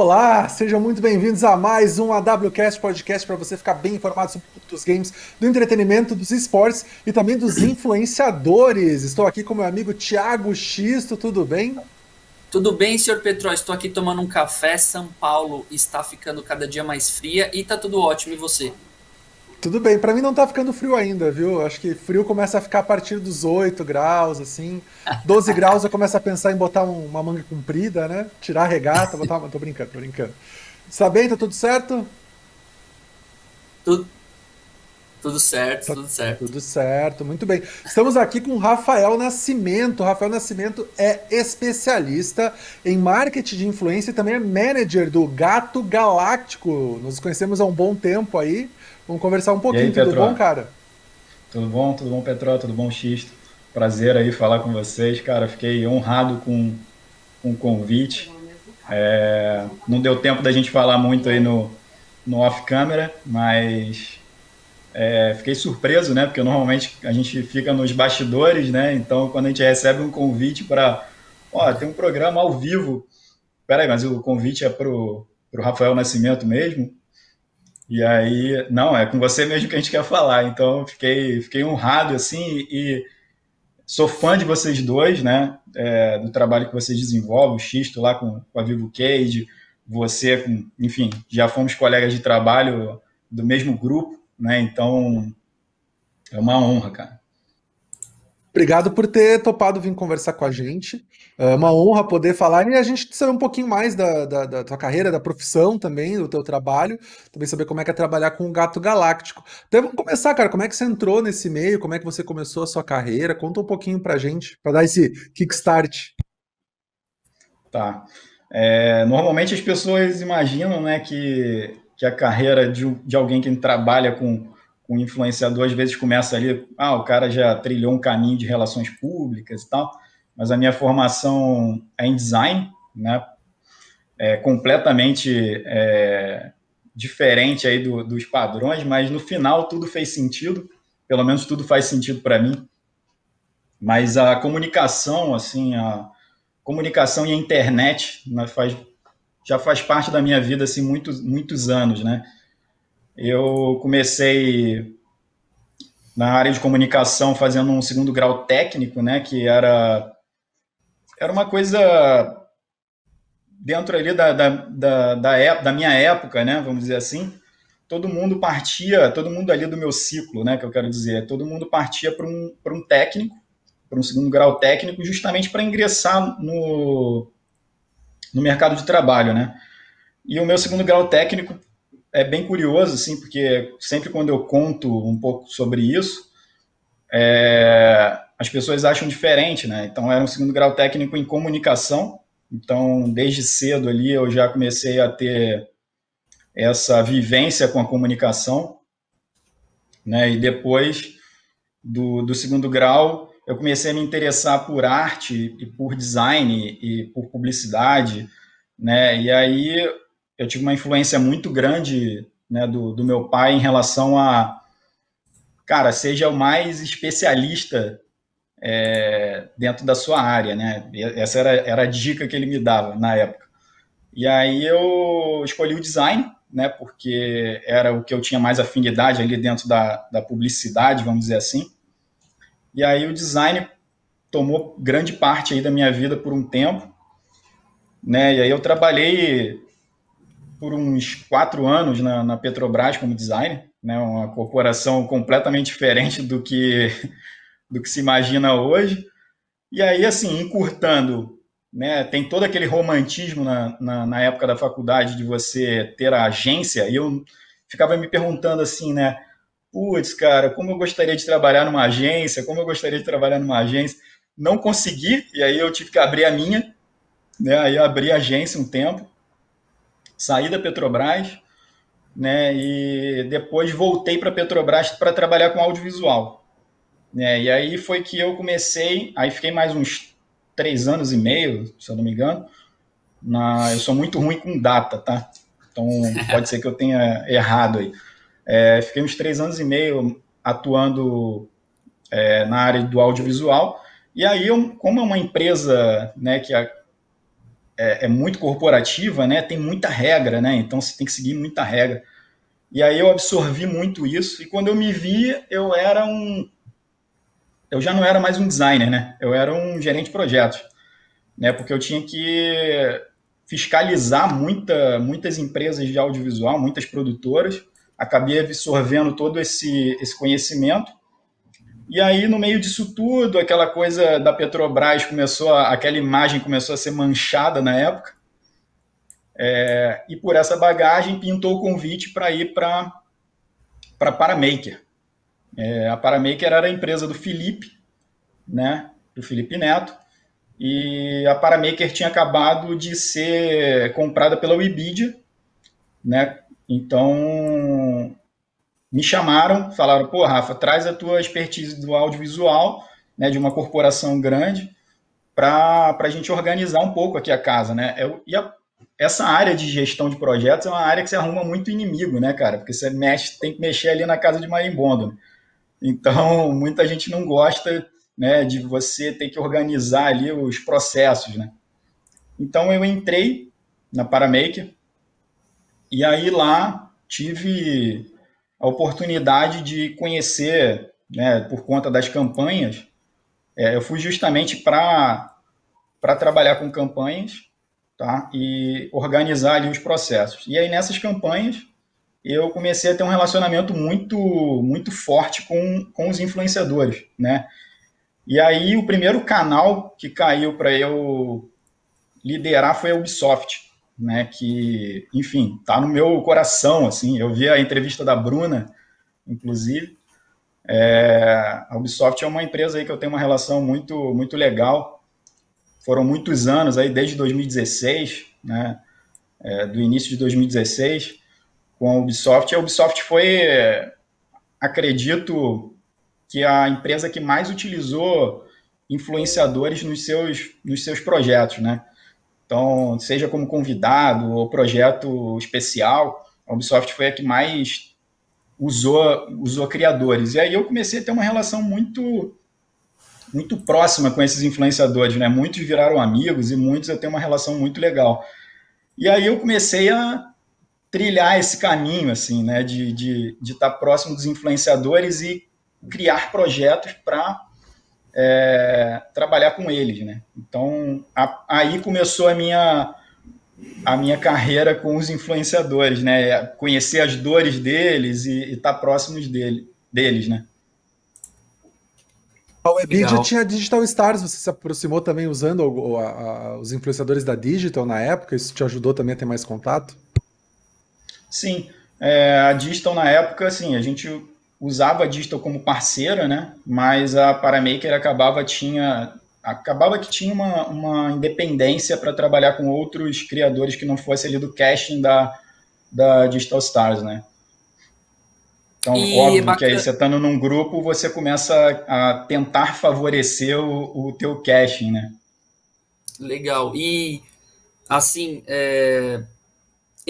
Olá, sejam muito bem-vindos a mais um AWCast Podcast para você ficar bem informado sobre os games, do entretenimento, dos esportes e também dos influenciadores. Estou aqui com meu amigo Thiago Xisto, tudo bem? Tudo bem, senhor Petró? Estou aqui tomando um café. São Paulo está ficando cada dia mais fria e tá tudo ótimo. E você? Tudo bem, para mim não tá ficando frio ainda, viu? Acho que frio começa a ficar a partir dos 8 graus, assim. 12 graus eu começo a pensar em botar um, uma manga comprida, né? Tirar a regata, botar uma... Tô brincando, tô brincando. Está bem? Tá tudo certo? Tudo, tudo certo, tá, tudo certo. Tudo certo, muito bem. Estamos aqui com o Rafael Nascimento. O Rafael Nascimento é especialista em marketing de influência e também é manager do Gato Galáctico. Nos conhecemos há um bom tempo aí. Vamos conversar um pouquinho, aí, tudo bom, cara? Tudo bom, tudo bom, Petró, tudo bom, Xisto? Prazer aí falar com vocês, cara. Fiquei honrado com, com o convite. É, não deu tempo da gente falar muito aí no, no off-câmera, mas é, fiquei surpreso, né? Porque normalmente a gente fica nos bastidores, né? Então, quando a gente recebe um convite para. Ó, tem um programa ao vivo. Peraí, mas o convite é pro, pro Rafael Nascimento mesmo? E aí, não, é com você mesmo que a gente quer falar. Então, fiquei, fiquei honrado, assim, e sou fã de vocês dois, né? É, do trabalho que vocês desenvolvem, o Xisto lá com, com a Vivo Cage, você, com, enfim, já fomos colegas de trabalho do mesmo grupo, né? Então, é uma honra, cara. Obrigado por ter topado vir conversar com a gente. É uma honra poder falar e a gente saber um pouquinho mais da, da, da, tua carreira, da profissão também, do teu trabalho, também saber como é que é trabalhar com o Gato Galáctico. Então vamos começar, cara. Como é que você entrou nesse meio? Como é que você começou a sua carreira? Conta um pouquinho pra gente, para dar esse kickstart. Tá. É, normalmente as pessoas imaginam né, que, que a carreira de, de alguém que trabalha com um influenciador, às vezes começa ali, ah, o cara já trilhou um caminho de relações públicas e tal, mas a minha formação é em design, né? É completamente é, diferente aí do, dos padrões, mas no final tudo fez sentido, pelo menos tudo faz sentido para mim. Mas a comunicação, assim, a comunicação e a internet né, faz, já faz parte da minha vida assim muitos muitos anos, né? Eu comecei na área de comunicação fazendo um segundo grau técnico, né, que era era uma coisa dentro ali da, da, da, da, da minha época, né, vamos dizer assim, todo mundo partia, todo mundo ali do meu ciclo, né, que eu quero dizer, todo mundo partia para um, um técnico, para um segundo grau técnico, justamente para ingressar no, no mercado de trabalho, né. E o meu segundo grau técnico é bem curioso, assim, porque sempre quando eu conto um pouco sobre isso, é, as pessoas acham diferente, né? Então, era um segundo grau técnico em comunicação, então, desde cedo ali eu já comecei a ter essa vivência com a comunicação, né? E depois do, do segundo grau, eu comecei a me interessar por arte e por design e por publicidade, né? E aí eu tive uma influência muito grande né, do, do meu pai em relação a, cara, seja o mais especialista é, dentro da sua área, né? Essa era, era a dica que ele me dava na época. E aí eu escolhi o design, né? Porque era o que eu tinha mais afinidade ali dentro da, da publicidade, vamos dizer assim. E aí o design tomou grande parte aí da minha vida por um tempo, né? E aí eu trabalhei por uns quatro anos na, na Petrobras como designer, né, uma corporação completamente diferente do que, do que se imagina hoje. E aí, assim, encurtando, né, tem todo aquele romantismo na, na, na época da faculdade de você ter a agência, e eu ficava me perguntando assim, né, putz, cara, como eu gostaria de trabalhar numa agência, como eu gostaria de trabalhar numa agência. Não consegui, e aí eu tive que abrir a minha, né, aí eu abri a agência um tempo, saí da Petrobras, né, e depois voltei para a Petrobras para trabalhar com audiovisual. Né, e aí foi que eu comecei, aí fiquei mais uns três anos e meio, se eu não me engano. Na, eu sou muito ruim com data, tá? Então pode ser que eu tenha errado aí. É, fiquei uns três anos e meio atuando é, na área do audiovisual. E aí, eu, como é uma empresa né, que é, é, muito corporativa, né? Tem muita regra, né? Então você tem que seguir muita regra. E aí eu absorvi muito isso. E quando eu me vi, eu era um. Eu já não era mais um designer, né? Eu era um gerente de projetos, né? Porque eu tinha que fiscalizar muita, muitas empresas de audiovisual, muitas produtoras. Acabei absorvendo todo esse, esse conhecimento e aí, no meio disso tudo, aquela coisa da Petrobras começou, a, aquela imagem começou a ser manchada na época. É, e por essa bagagem pintou o convite para ir para para Paramaker. É, a Paramaker era a empresa do Felipe, né, do Felipe Neto, e a Paramaker tinha acabado de ser comprada pela Webedia, né? Então me chamaram, falaram, pô, Rafa, traz a tua expertise do audiovisual, né, de uma corporação grande, para a gente organizar um pouco aqui a casa, né? Eu, e a, essa área de gestão de projetos é uma área que você arruma muito inimigo, né, cara? Porque você mexe, tem que mexer ali na casa de marimbondo. Né? Então, muita gente não gosta, né, de você ter que organizar ali os processos, né? Então, eu entrei na Paramaker, e aí lá tive a oportunidade de conhecer, né, por conta das campanhas, é, eu fui justamente para trabalhar com campanhas tá, e organizar ali os processos. E aí nessas campanhas eu comecei a ter um relacionamento muito, muito forte com, com os influenciadores, né? E aí o primeiro canal que caiu para eu liderar foi a Ubisoft né, que, enfim, tá no meu coração, assim, eu vi a entrevista da Bruna, inclusive, é, a Ubisoft é uma empresa aí que eu tenho uma relação muito, muito legal, foram muitos anos aí, desde 2016, né, é, do início de 2016, com a Ubisoft, a Ubisoft foi, acredito, que a empresa que mais utilizou influenciadores nos seus, nos seus projetos, né, então, seja como convidado ou projeto especial, a Ubisoft foi a que mais usou, usou criadores. E aí eu comecei a ter uma relação muito muito próxima com esses influenciadores, né? Muitos viraram amigos e muitos eu tenho uma relação muito legal. E aí eu comecei a trilhar esse caminho, assim, né? De, de, de estar próximo dos influenciadores e criar projetos para é, trabalhar com eles, né? Então a, aí começou a minha a minha carreira com os influenciadores, né? Conhecer as dores deles e estar tá próximos dele, deles, né? A Webidia tinha Digital Stars, você se aproximou também usando a, a, os influenciadores da Digital na época, isso te ajudou também a ter mais contato? Sim, é, a Digital na época, assim, a gente usava a Digital como parceira, né? Mas a Paramaker acabava tinha acabava que tinha uma, uma independência para trabalhar com outros criadores que não fosse ali do casting da, da Digital Stars, né? Então, e óbvio bacana... que aí você estando num grupo, você começa a tentar favorecer o, o teu casting, né? Legal. E, assim, é,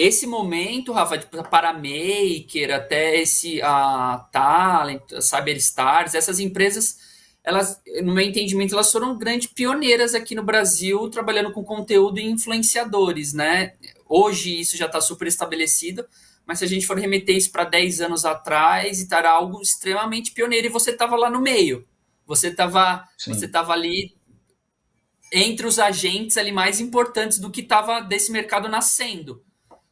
esse momento, Rafa, tipo, para Maker, até esse a Talent, a Cyberstars, essas empresas, elas, no meu entendimento, elas foram grandes pioneiras aqui no Brasil, trabalhando com conteúdo e influenciadores, né? Hoje isso já está super estabelecido, mas se a gente for remeter isso para 10 anos atrás, estará algo extremamente pioneiro e você estava lá no meio. Você estava você estava ali entre os agentes ali mais importantes do que estava desse mercado nascendo.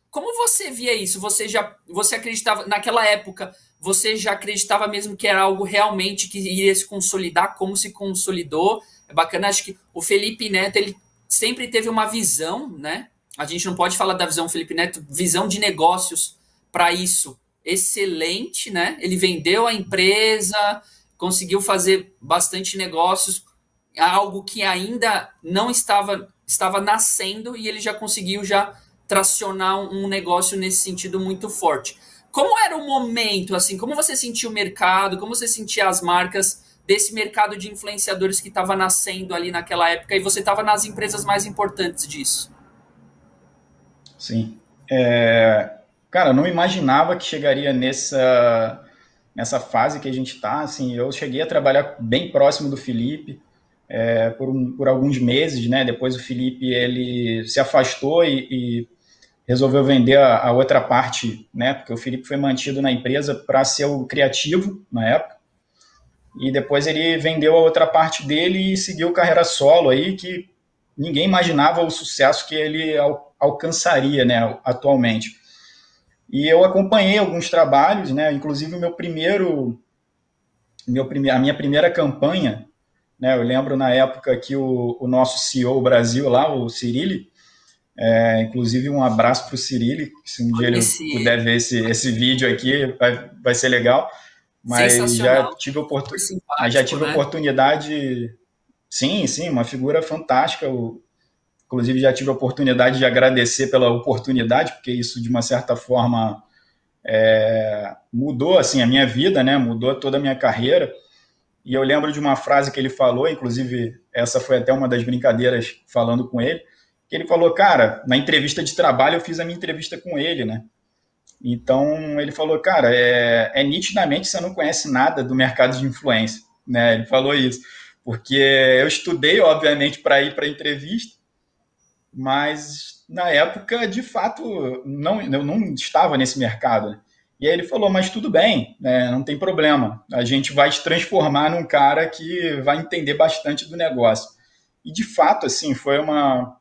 Como você via isso? Você já você acreditava naquela época? Você já acreditava mesmo que era algo realmente que iria se consolidar? Como se consolidou? É bacana. Acho que o Felipe Neto ele sempre teve uma visão, né? A gente não pode falar da visão Felipe Neto, visão de negócios para isso excelente, né? Ele vendeu a empresa, conseguiu fazer bastante negócios, algo que ainda não estava estava nascendo e ele já conseguiu já tracionar um negócio nesse sentido muito forte. Como era o momento, assim, como você sentia o mercado, como você sentia as marcas desse mercado de influenciadores que estava nascendo ali naquela época e você estava nas empresas mais importantes disso? Sim. É, cara, não imaginava que chegaria nessa, nessa fase que a gente está. Assim, eu cheguei a trabalhar bem próximo do Felipe. é, por, um, por, alguns meses, né? Depois o Felipe ele se afastou e, e resolveu vender a, a, outra parte, né? Porque o Felipe foi mantido na empresa para ser o criativo na época. E depois ele vendeu a outra parte dele e seguiu carreira solo aí, que ninguém imaginava o sucesso que ele al, alcançaria, né? Atualmente. E eu acompanhei alguns trabalhos, né? Inclusive o meu primeiro, meu prime, a minha primeira campanha, né? Eu lembro na época que o, o nosso CEO Brasil lá, o Cirilli, é, inclusive um abraço para o Cirilli, se um dia ele puder ver esse, esse vídeo aqui, vai, vai ser legal. Mas já tive, oportun... já tive né? oportunidade, sim, sim, uma figura fantástica. O, Inclusive, já tive a oportunidade de agradecer pela oportunidade, porque isso, de uma certa forma, é, mudou assim, a minha vida, né? mudou toda a minha carreira. E eu lembro de uma frase que ele falou, inclusive, essa foi até uma das brincadeiras falando com ele, que ele falou, cara, na entrevista de trabalho eu fiz a minha entrevista com ele, né? Então ele falou, cara, é, é nitidamente você não conhece nada do mercado de influência, né? Ele falou isso, porque eu estudei, obviamente, para ir para a entrevista, mas na época, de fato, não, eu não estava nesse mercado. E aí ele falou, mas tudo bem, né, não tem problema, a gente vai te transformar num cara que vai entender bastante do negócio. E de fato, assim, foi uma,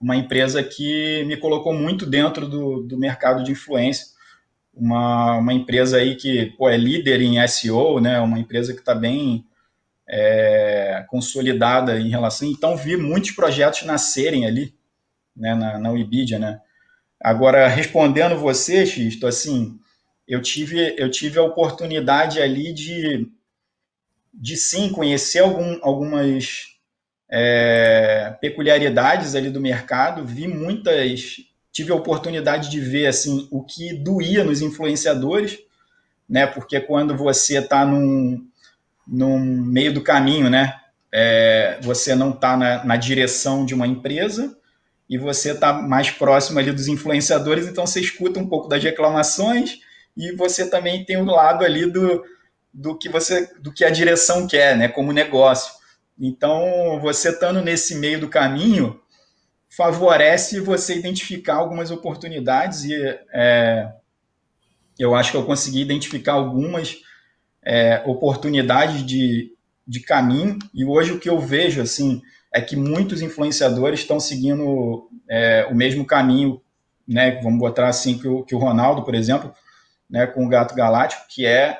uma empresa que me colocou muito dentro do, do mercado de influência. Uma, uma empresa aí que pô, é líder em SEO, né, uma empresa que está bem é, consolidada em relação. Então, vi muitos projetos nascerem ali, né, na, na Wikipedia, né. Agora, respondendo você, Xisto, assim, eu tive, eu tive a oportunidade ali de, de sim, conhecer algum, algumas é, peculiaridades ali do mercado, vi muitas, tive a oportunidade de ver, assim, o que doía nos influenciadores, né, porque quando você está num, no meio do caminho, né? É, você não está na, na, direção de uma empresa e você está mais próximo ali dos influenciadores, então você escuta um pouco das reclamações e você também tem o lado ali do, do que você do que a direção quer, né? Como negócio. Então, você estando nesse meio do caminho favorece você identificar algumas oportunidades e é, eu acho que eu consegui identificar algumas é, oportunidades de, de caminho, e hoje o que eu vejo, assim, é que muitos influenciadores estão seguindo é, o mesmo caminho, né, vamos botar assim, que o, que o Ronaldo, por exemplo, né, com o Gato Galáctico, que é,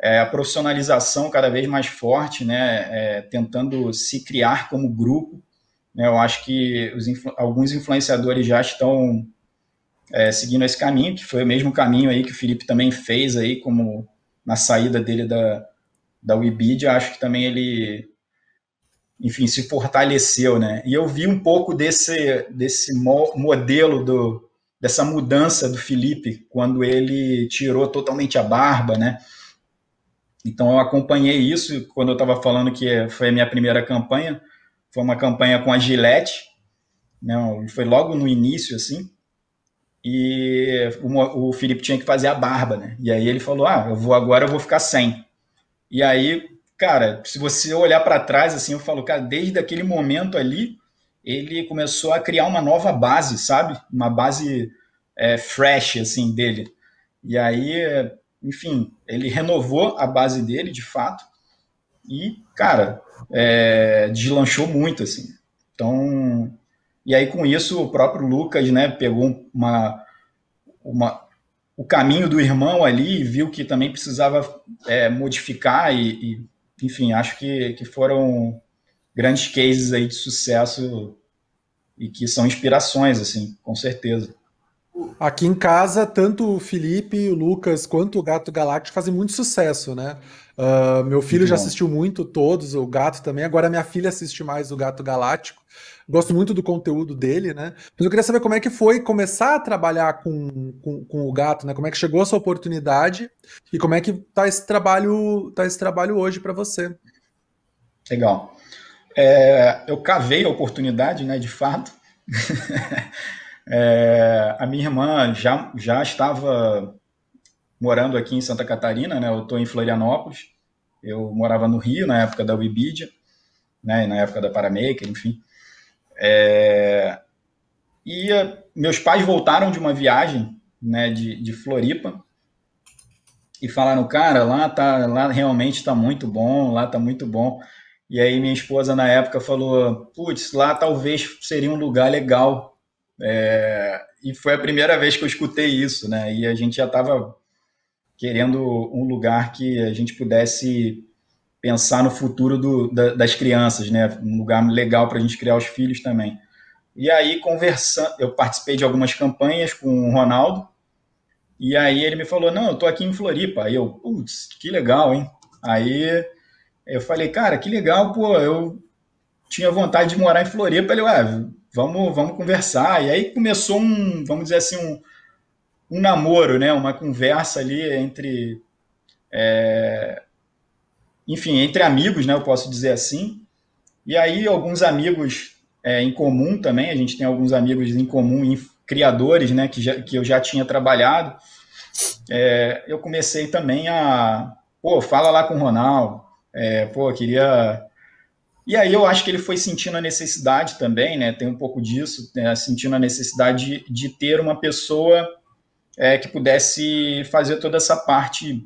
é a profissionalização cada vez mais forte, né, é, tentando se criar como grupo, né, eu acho que os, alguns influenciadores já estão é, seguindo esse caminho, que foi o mesmo caminho aí que o Felipe também fez aí como na saída dele da, da Webedia, acho que também ele, enfim, se fortaleceu, né? E eu vi um pouco desse, desse mo modelo do, dessa mudança do Felipe quando ele tirou totalmente a barba, né? Então eu acompanhei isso quando eu estava falando que foi a minha primeira campanha, foi uma campanha com a Gillette, né? Foi logo no início assim e o, o Felipe tinha que fazer a barba, né? E aí ele falou: Ah, eu vou agora, eu vou ficar sem. E aí, cara, se você olhar para trás, assim, eu falo, cara, desde aquele momento ali, ele começou a criar uma nova base, sabe? Uma base é, fresh, assim, dele. E aí, enfim, ele renovou a base dele, de fato, e, cara, é, deslanchou muito, assim. Então, e aí, com isso, o próprio Lucas né, pegou uma, uma, o caminho do irmão ali e viu que também precisava é, modificar e, e, enfim, acho que, que foram grandes cases aí de sucesso e que são inspirações, assim, com certeza. Aqui em casa, tanto o Felipe, o Lucas quanto o Gato Galáctico fazem muito sucesso, né? Uh, meu filho muito já bom. assistiu muito todos, o Gato também. Agora minha filha assiste mais o Gato Galáctico. Gosto muito do conteúdo dele, né? Mas eu queria saber como é que foi começar a trabalhar com, com, com o Gato, né? Como é que chegou essa oportunidade e como é que tá esse trabalho, tá esse trabalho hoje para você? Legal. É, eu cavei a oportunidade, né? De fato. É, a minha irmã já, já estava morando aqui em Santa Catarina, né? Eu estou em Florianópolis. Eu morava no Rio na época da Wikipedia. né, na época da Paramaker, enfim. É, e meus pais voltaram de uma viagem né, de, de Floripa e falaram, cara, lá tá, lá realmente está muito bom, lá está muito bom. E aí minha esposa na época falou, putz, lá talvez seria um lugar legal. É, e foi a primeira vez que eu escutei isso, né? E a gente já estava querendo um lugar que a gente pudesse pensar no futuro do, da, das crianças, né? Um lugar legal para a gente criar os filhos também. E aí, conversando, eu participei de algumas campanhas com o Ronaldo, e aí ele me falou, não, eu tô aqui em Floripa. Aí eu, putz, que legal, hein? Aí eu falei, cara, que legal, pô, eu tinha vontade de morar em Floripa. Ele, ué, vamos, vamos conversar. E aí começou um, vamos dizer assim, um, um namoro, né? Uma conversa ali entre, é, enfim, entre amigos, né? Eu posso dizer assim. E aí alguns amigos é, em comum também, a gente tem alguns amigos em comum criadores, né, que, já, que eu já tinha trabalhado, é, eu comecei também a, pô, fala lá com o Ronaldo, é, pô, queria... E aí eu acho que ele foi sentindo a necessidade também, né, tem um pouco disso, né, sentindo a necessidade de, de ter uma pessoa é, que pudesse fazer toda essa parte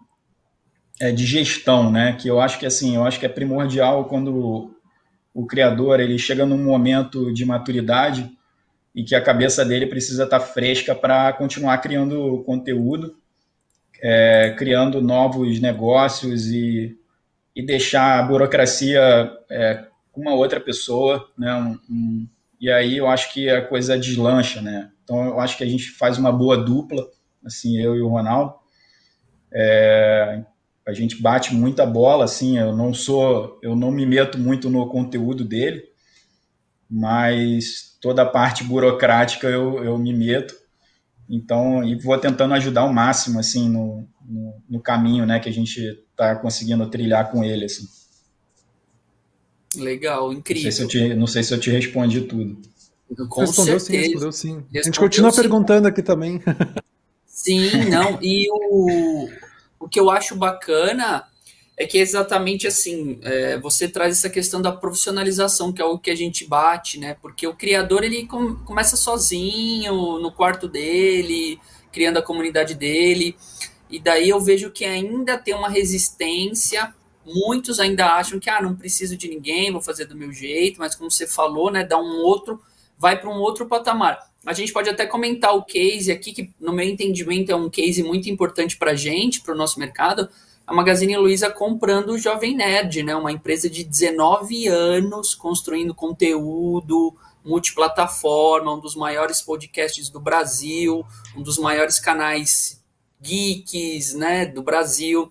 é, de gestão, né, que eu acho que, assim, eu acho que é primordial quando o, o criador, ele chega num momento de maturidade, e que a cabeça dele precisa estar fresca para continuar criando conteúdo, é, criando novos negócios e, e deixar a burocracia é, com uma outra pessoa, né? Um, um, e aí eu acho que a coisa deslancha, né? Então eu acho que a gente faz uma boa dupla, assim, eu e o Ronaldo. É, a gente bate muita bola, assim, eu não sou, eu não me meto muito no conteúdo dele, mas toda a parte burocrática eu, eu me meto. Então, e vou tentando ajudar ao máximo, assim, no, no, no caminho, né, que a gente está conseguindo trilhar com ele, assim. Legal, incrível. Não sei se eu te, não sei se eu te respondi tudo. Com respondeu certeza. sim, respondeu sim. Respondeu a gente continua sim. perguntando aqui também. Sim, não, e o, o que eu acho bacana é que é exatamente assim, é, você traz essa questão da profissionalização, que é o que a gente bate, né? Porque o criador, ele com, começa sozinho, no quarto dele, criando a comunidade dele, e daí eu vejo que ainda tem uma resistência, muitos ainda acham que, ah, não preciso de ninguém, vou fazer do meu jeito, mas como você falou, né, dá um outro, vai para um outro patamar. A gente pode até comentar o case aqui, que no meu entendimento é um case muito importante para a gente, para o nosso mercado, a Magazine Luiza comprando o Jovem Nerd, né? Uma empresa de 19 anos construindo conteúdo multiplataforma, um dos maiores podcasts do Brasil, um dos maiores canais geeks, né, do Brasil.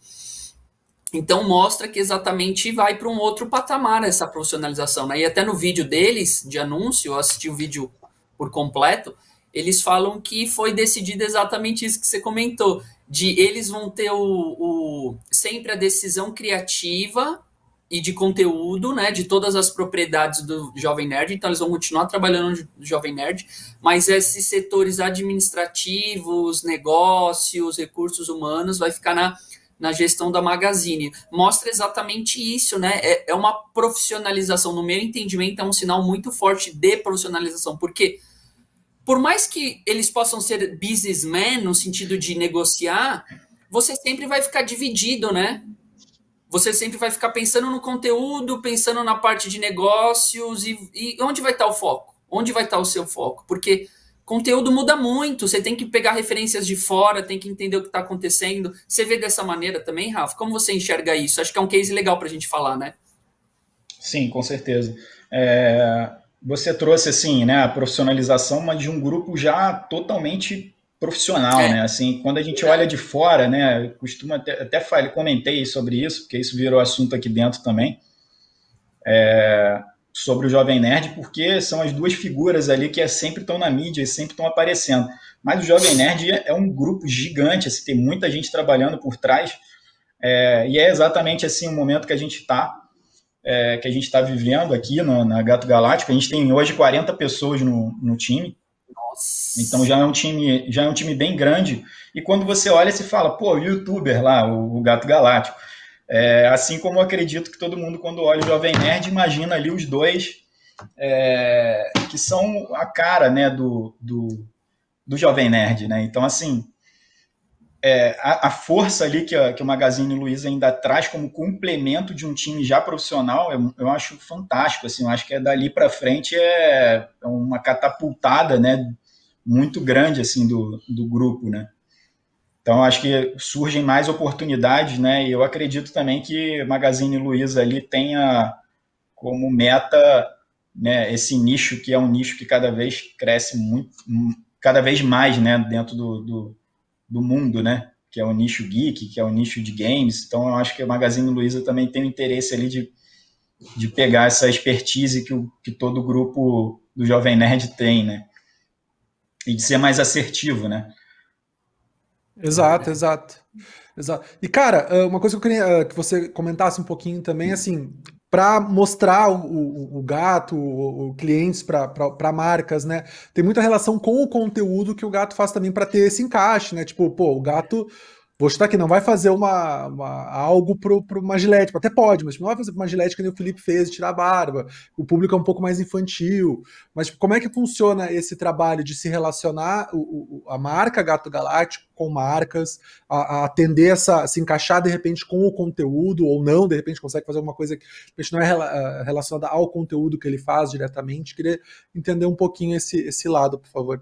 Então mostra que exatamente vai para um outro patamar essa profissionalização, né? E até no vídeo deles de anúncio, eu assisti o vídeo por completo, eles falam que foi decidido exatamente isso que você comentou de eles vão ter o, o, sempre a decisão criativa e de conteúdo, né, de todas as propriedades do Jovem Nerd, então eles vão continuar trabalhando no Jovem Nerd, mas esses setores administrativos, negócios, recursos humanos, vai ficar na, na gestão da Magazine. Mostra exatamente isso, né, é, é uma profissionalização, no meu entendimento, é um sinal muito forte de profissionalização, porque por mais que eles possam ser businessmen no sentido de negociar, você sempre vai ficar dividido, né? Você sempre vai ficar pensando no conteúdo, pensando na parte de negócios e, e onde vai estar o foco? Onde vai estar o seu foco? Porque conteúdo muda muito, você tem que pegar referências de fora, tem que entender o que está acontecendo. Você vê dessa maneira também, Rafa? Como você enxerga isso? Acho que é um case legal para a gente falar, né? Sim, com certeza. É, você trouxe assim, né, a profissionalização, mas de um grupo já totalmente profissional, é. né? Assim, quando a gente olha de fora, né, costuma até, até falei, comentei sobre isso, porque isso virou assunto aqui dentro também, é, sobre o Jovem Nerd, porque são as duas figuras ali que é, sempre estão na mídia e sempre estão aparecendo. Mas o Jovem Nerd é um grupo gigante, assim, tem muita gente trabalhando por trás, é, e é exatamente assim o momento que a gente está é, que a gente está vivendo aqui no, na Gato Galáctico. A gente tem hoje 40 pessoas no, no time. Nossa. Então já é um time, já é um time bem grande. E quando você olha, você fala, pô, o youtuber lá, o, o Gato Galáctico. É, assim como acredito que todo mundo, quando olha o Jovem Nerd, imagina ali os dois é, que são a cara né, do, do, do Jovem Nerd. Né? Então, assim, é, a, a, força ali que, a, que o Magazine Luiza ainda traz como complemento de um time já profissional, eu, eu acho fantástico. Assim, eu acho que é dali para frente é, é uma catapultada né, muito grande assim do, do grupo. Né? Então, acho que surgem mais oportunidades, né? E eu acredito também que Magazine Luiza ali tenha como meta né, esse nicho que é um nicho que cada vez cresce muito, cada vez mais, né, dentro do, do, do mundo, né? Que é o nicho geek, que é o nicho de games. Então, eu acho que a Magazine Luiza também tem o interesse ali de, de pegar essa expertise que, o, que todo o grupo do Jovem Nerd tem, né? E de ser mais assertivo, né? Exato, exato. Exato. E, cara, uma coisa que eu queria que você comentasse um pouquinho também, assim, para mostrar o, o, o, gato, o, o clientes para marcas, né? Tem muita relação com o conteúdo que o gato faz também para ter esse encaixe, né? Tipo, pô, o gato Vou chutar que não vai fazer uma, uma algo para uma gilete, até pode, mas não vai fazer uma gilete que nem o Felipe fez, tirar a barba. O público é um pouco mais infantil. Mas tipo, como é que funciona esse trabalho de se relacionar o, o, a marca Gato Galáctico com marcas, a, a, atender essa, se encaixar de repente com o conteúdo, ou não, de repente consegue fazer alguma coisa que de repente não é eh, relacionada ao conteúdo que ele faz diretamente. Queria entender um pouquinho esse, esse lado, por favor.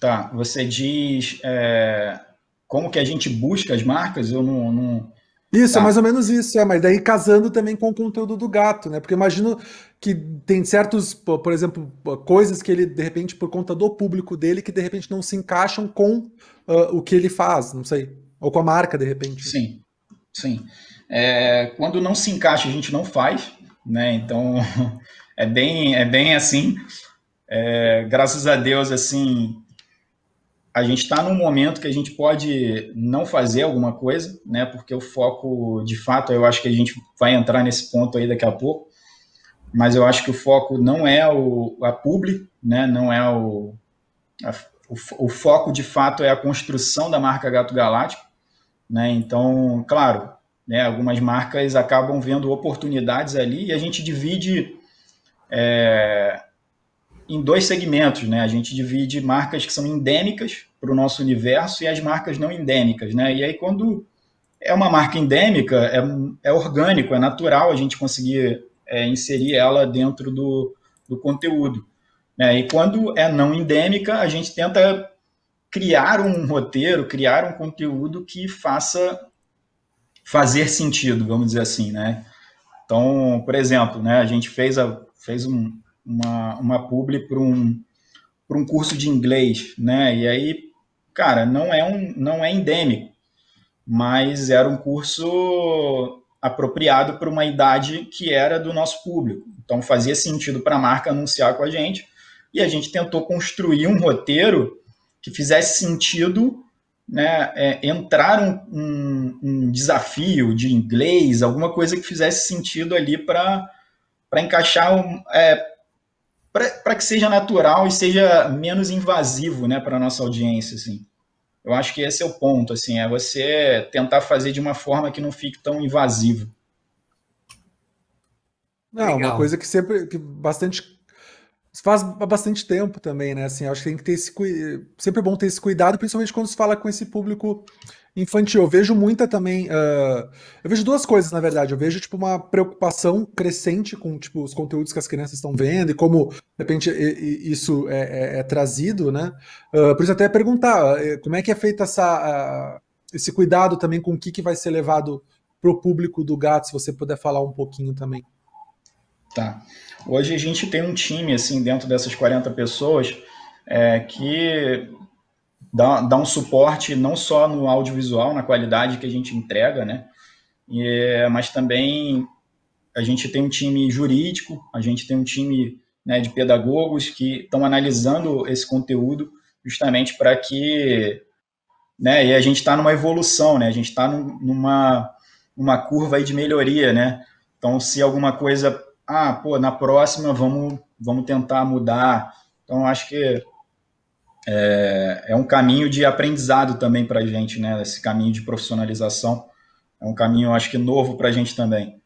Tá, você diz. É como que a gente busca as marcas, eu não. não... Isso, é tá. é mais ou menos isso, é, mas daí casando também com o conteúdo do gato, né? Porque imagino que tem certos, por exemplo, coisas que ele, de repente, por conta do público dele, que de repente não se encaixam com uh, o que ele faz, não sei. Ou com a marca, de repente. Sim, sim. É, quando não se encaixa, a gente não faz, né? Então é bem, é bem assim. É, graças a Deus, assim, a gente está num momento que a gente pode não fazer alguma coisa, né? Porque o foco, de fato, eu acho que a gente vai entrar nesse ponto aí daqui a pouco, mas eu acho que o foco não é o, a publi, né? Não é o, a, o, o foco, de fato, é a construção da marca Gato Galáctico, né? Então, claro, né? Algumas marcas acabam vendo oportunidades ali e a gente divide é, em dois segmentos, né? A gente divide marcas que são endêmicas para o nosso universo e as marcas não endêmicas, né? E aí quando é uma marca endêmica, é, é orgânico, é natural a gente conseguir é, inserir ela dentro do, do conteúdo. Né? E quando é não endêmica, a gente tenta criar um roteiro, criar um conteúdo que faça fazer sentido, vamos dizer assim, né? Então, por exemplo, né, a gente fez, a, fez um, uma, uma publi para um, um curso de inglês, né? E aí, cara, não é, um, não é endêmico, mas era um curso apropriado para uma idade que era do nosso público. Então fazia sentido para a marca anunciar com a gente e a gente tentou construir um roteiro que fizesse sentido né, é, entrar um, um, um, desafio de inglês, alguma coisa que fizesse sentido ali para encaixar um, é, para que seja natural e seja menos invasivo, né, para a nossa audiência, assim. Eu acho que esse é o ponto, assim, é você tentar fazer de uma forma que não fique tão invasivo. Não, Legal. uma coisa que sempre, que bastante faz bastante tempo também, né? Assim, acho que tem que ter esse sempre é bom ter esse cuidado, principalmente quando se fala com esse público infantil. Eu vejo muita também. Uh, eu vejo duas coisas, na verdade. Eu vejo, tipo, uma preocupação crescente com, tipo, os conteúdos que as crianças estão vendo e como, de repente, isso é, é, é trazido, né? Uh, por isso, até perguntar eh, como é que é feito essa, uh, esse cuidado também com o que, que vai ser levado para o público do gato, se você puder falar um pouquinho também. Tá. Hoje a gente tem um time, assim, dentro dessas 40 pessoas, é, que dá, dá um suporte não só no audiovisual, na qualidade que a gente entrega, né? E, mas também a gente tem um time jurídico, a gente tem um time né, de pedagogos que estão analisando esse conteúdo justamente para que né, e a gente está numa evolução, né? A gente está numa uma curva aí de melhoria, né? Então, se alguma coisa, ah, pô, na próxima vamos vamos tentar mudar. Então, acho que é, é um caminho de aprendizado também para a gente, né? Esse caminho de profissionalização. é um caminho, acho que novo para a gente também.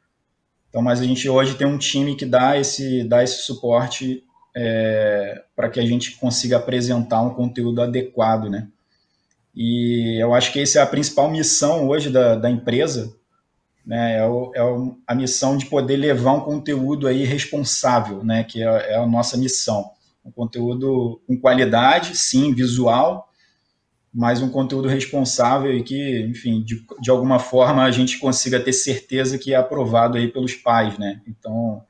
Então, mas a gente hoje tem um time que dá esse, dá esse suporte é, para que a gente consiga apresentar um conteúdo adequado, né? E eu acho que essa é a principal missão hoje da, da empresa, né? É, o, é a missão de poder levar um conteúdo aí responsável, né? Que é, é a nossa missão. Um conteúdo com qualidade, sim, visual, mas um conteúdo responsável e que, enfim, de, de alguma forma a gente consiga ter certeza que é aprovado aí pelos pais, né? Então,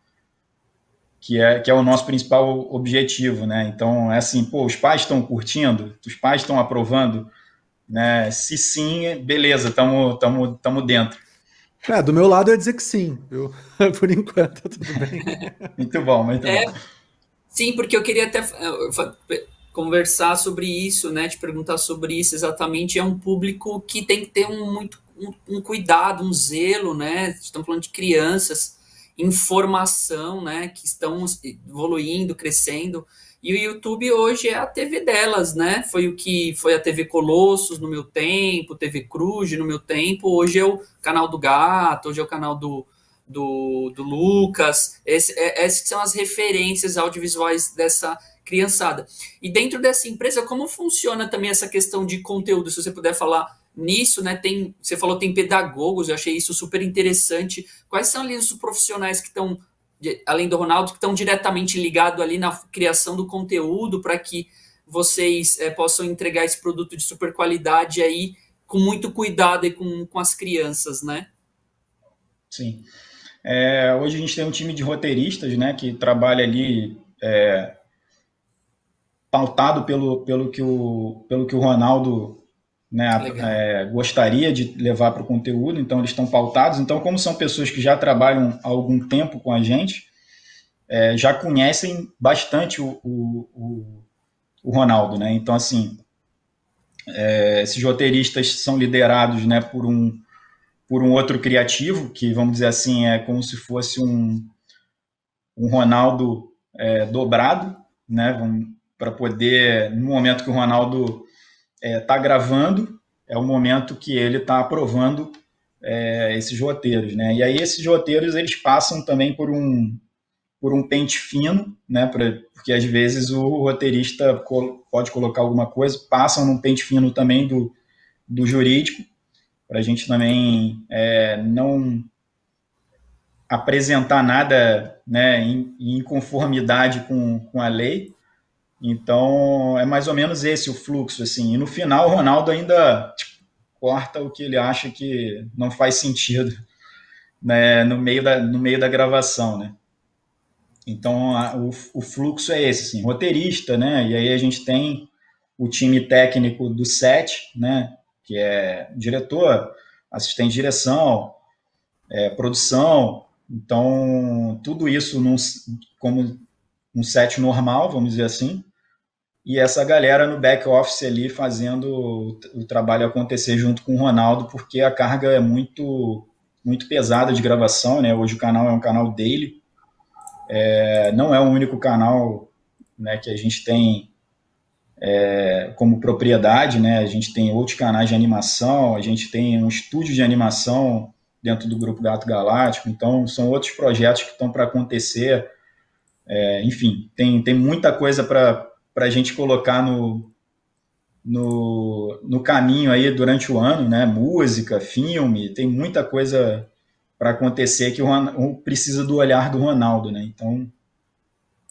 que é, que é o nosso principal objetivo, né? Então, é assim, pô, os pais estão curtindo, os pais estão aprovando, né? Se sim, beleza, estamos tamo, tamo dentro. É, do meu lado eu ia dizer que sim, viu? Por enquanto, tudo bem. muito bom, muito é, bom. Sim, porque eu queria até conversar sobre isso, né? Te perguntar sobre isso exatamente. É um público que tem que ter um muito um, um cuidado, um zelo, né? Estamos falando de crianças, informação, né? Que estão evoluindo, crescendo. E o YouTube hoje é a TV delas, né? Foi o que foi a TV Colossos no meu tempo, TV Cruz no meu tempo. Hoje é o canal do Gato, hoje é o canal do, do, do Lucas. É, essas são as referências audiovisuais dessa criançada. E dentro dessa empresa, como funciona também essa questão de conteúdo? Se você puder falar nisso, né? Tem, você falou tem pedagogos, eu achei isso super interessante. Quais são ali os profissionais que estão, além do Ronaldo, que estão diretamente ligados ali na criação do conteúdo para que vocês é, possam entregar esse produto de super qualidade aí com muito cuidado e com, com as crianças, né? Sim. É, hoje a gente tem um time de roteiristas, né, que trabalha ali é, pautado pelo, pelo, que, o, pelo que o Ronaldo né, é, gostaria de levar para o conteúdo, então eles estão pautados. Então, como são pessoas que já trabalham há algum tempo com a gente, é, já conhecem bastante o, o, o, Ronaldo, né? Então, assim, é, esses roteiristas são liderados né, por, um, por um outro criativo, que, vamos dizer assim, é como se fosse um, um Ronaldo é, dobrado, né? Para poder, no momento que o Ronaldo está é, tá gravando, é o momento que ele está aprovando é, esses roteiros, né? E aí esses roteiros eles passam também por um por um pente fino, né? Pra, porque às vezes o roteirista pode colocar alguma coisa, passam num pente fino também do, do jurídico, para a gente também é, não apresentar nada né, em, em conformidade com, com a lei, então, é mais ou menos esse o fluxo, assim. E no final, o Ronaldo ainda tipo, corta o que ele acha que não faz sentido né, no, meio da, no meio da gravação, né? Então, a, o, o fluxo é esse, assim, roteirista, né? E aí a gente tem o time técnico do set, né? Que é diretor, assistente de direção, é, produção. Então, tudo isso num, como um set normal, vamos dizer assim e essa galera no back office ali fazendo o, trabalho acontecer junto com o Ronaldo, porque a carga é muito muito pesada de gravação, né? Hoje o canal é um canal daily, é, não é o único canal né, que a gente tem é, como propriedade, né? A gente tem outros canais de animação, a gente tem um estúdio de animação dentro do grupo Gato Galáctico, então são outros projetos que estão para acontecer. É, enfim, tem, tem muita coisa para a gente colocar no, no, no caminho aí durante o ano, né? Música, filme, tem muita coisa para acontecer que o, precisa do olhar do Ronaldo, né? Então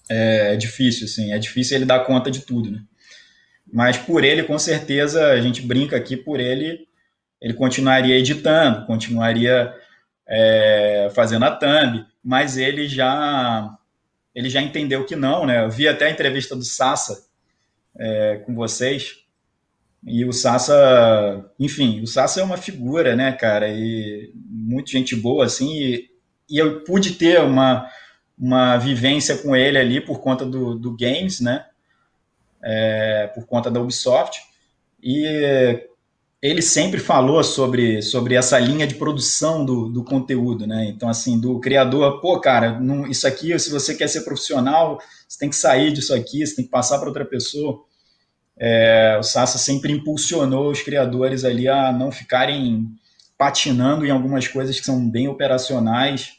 é, é, difícil, assim, é difícil ele dar conta de tudo, né? Mas por ele, com certeza, a gente brinca aqui por ele, ele continuaria editando, continuaria é, fazendo a thumb, mas ele já ele já entendeu que não, né? Eu vi até a entrevista do Sassa é, com vocês, e o Sassa, enfim, o Sassa é uma figura, né, cara, e muito gente boa, assim, e, e eu pude ter uma, uma vivência com ele ali por conta do, do Games, né, é, por conta da Ubisoft, e ele sempre falou sobre, sobre essa linha de produção do, do conteúdo, né? Então, assim, do criador, pô, cara, não, isso aqui, se você quer ser profissional, você tem que sair disso aqui, você tem que passar para outra pessoa. É, o Sassa sempre impulsionou os criadores ali a não ficarem patinando em algumas coisas que são bem operacionais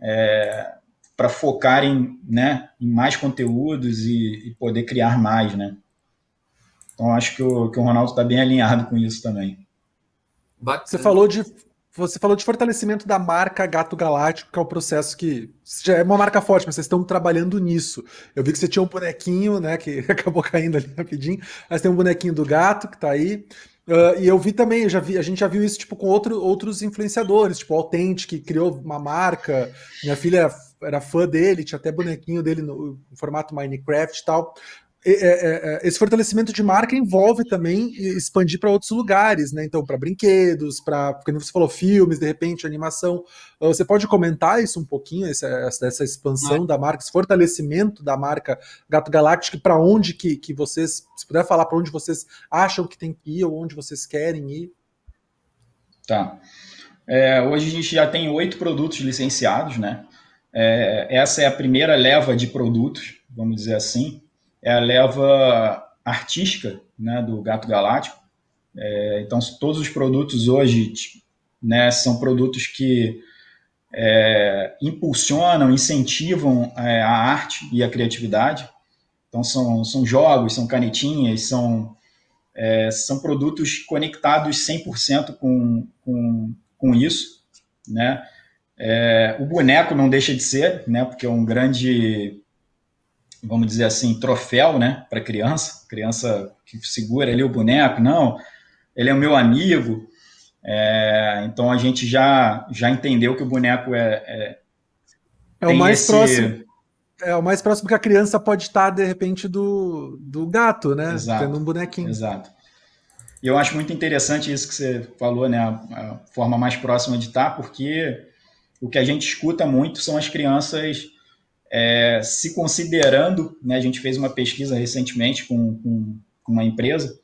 é, para focar em, né, em mais conteúdos e, e, poder criar mais, né? Então acho que o, que o Ronaldo está bem alinhado com isso também. Você falou de você falou de fortalecimento da marca Gato Galáctico, que é o um processo que já é uma marca forte, mas vocês estão trabalhando nisso. Eu vi que você tinha um bonequinho, né, que acabou caindo ali rapidinho, mas tem um bonequinho do gato que está aí. Uh, e eu vi também, eu já vi, a gente já viu isso tipo com outro, outros influenciadores, tipo o Authentic, que criou uma marca. Minha filha era fã dele, tinha até bonequinho dele no, no formato Minecraft e tal. É, é, é, esse fortalecimento de marca envolve também expandir para outros lugares, né? Então, para brinquedos, para, como você falou, filmes, de repente, animação. Ah, você pode comentar isso um pouquinho, essa, essa expansão é. da marca, esse fortalecimento da marca Gato Galáctico, para onde que, que vocês, se puder falar para onde vocês acham que tem que ir ou onde vocês querem ir? Tá. É, hoje a gente já tem oito produtos licenciados, né? É, essa é a primeira leva de produtos, vamos dizer assim é a leva artística né, do Gato Galáctico. É, então, todos os produtos hoje né, são produtos que é, impulsionam, incentivam é, a arte e a criatividade. Então, são, são jogos, são canetinhas, são, é, são produtos conectados 100% com, com, com isso. Né? É, o boneco não deixa de ser, né, porque é um grande vamos dizer assim, troféu, né, para criança, criança que segura ali o boneco, não, ele é o meu amigo, é, então a gente já, já entendeu que o boneco é... É, é o mais esse... próximo, é o mais próximo que a criança pode estar, de repente, do, do gato, né, exato, tendo um bonequinho. Exato. E eu acho muito interessante isso que você falou, né, a, a forma mais próxima de estar, porque o que a gente escuta muito são as crianças é, se considerando, né, a gente fez uma pesquisa recentemente com, com, com uma empresa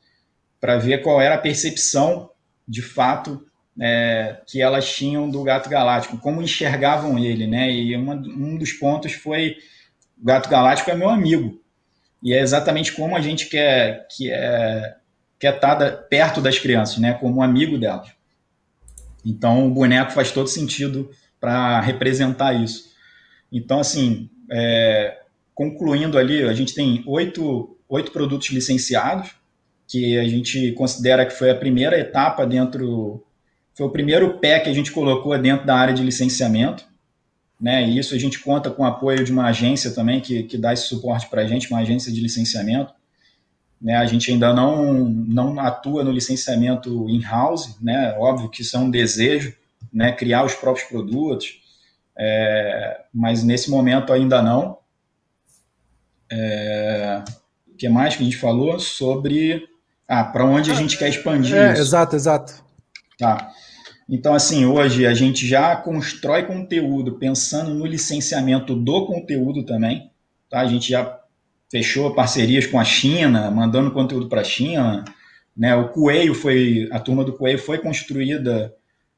para ver qual era a percepção de fato é, que elas tinham do gato galáctico, como enxergavam ele, né? E uma, um dos pontos foi o gato galáctico é meu amigo e é exatamente como a gente quer que é quer estar tá perto das crianças, né? Como um amigo delas. Então o boneco faz todo sentido para representar isso. Então assim é, concluindo ali, a gente tem oito, oito produtos licenciados, que a gente considera que foi a primeira etapa dentro, foi o primeiro pé que a gente colocou dentro da área de licenciamento. Né, e isso a gente conta com o apoio de uma agência também que, que dá esse suporte para a gente, uma agência de licenciamento. Né, a gente ainda não, não atua no licenciamento in-house, né, óbvio que isso é um desejo, né, criar os próprios produtos, é, mas nesse momento ainda não. É, o que mais que a gente falou? Sobre ah, para onde a gente quer expandir é, isso. Exato, exato. Tá. Então, assim, hoje a gente já constrói conteúdo pensando no licenciamento do conteúdo também. Tá? A gente já fechou parcerias com a China, mandando conteúdo para a China. Né? O Coelho foi, a turma do Coelho foi construída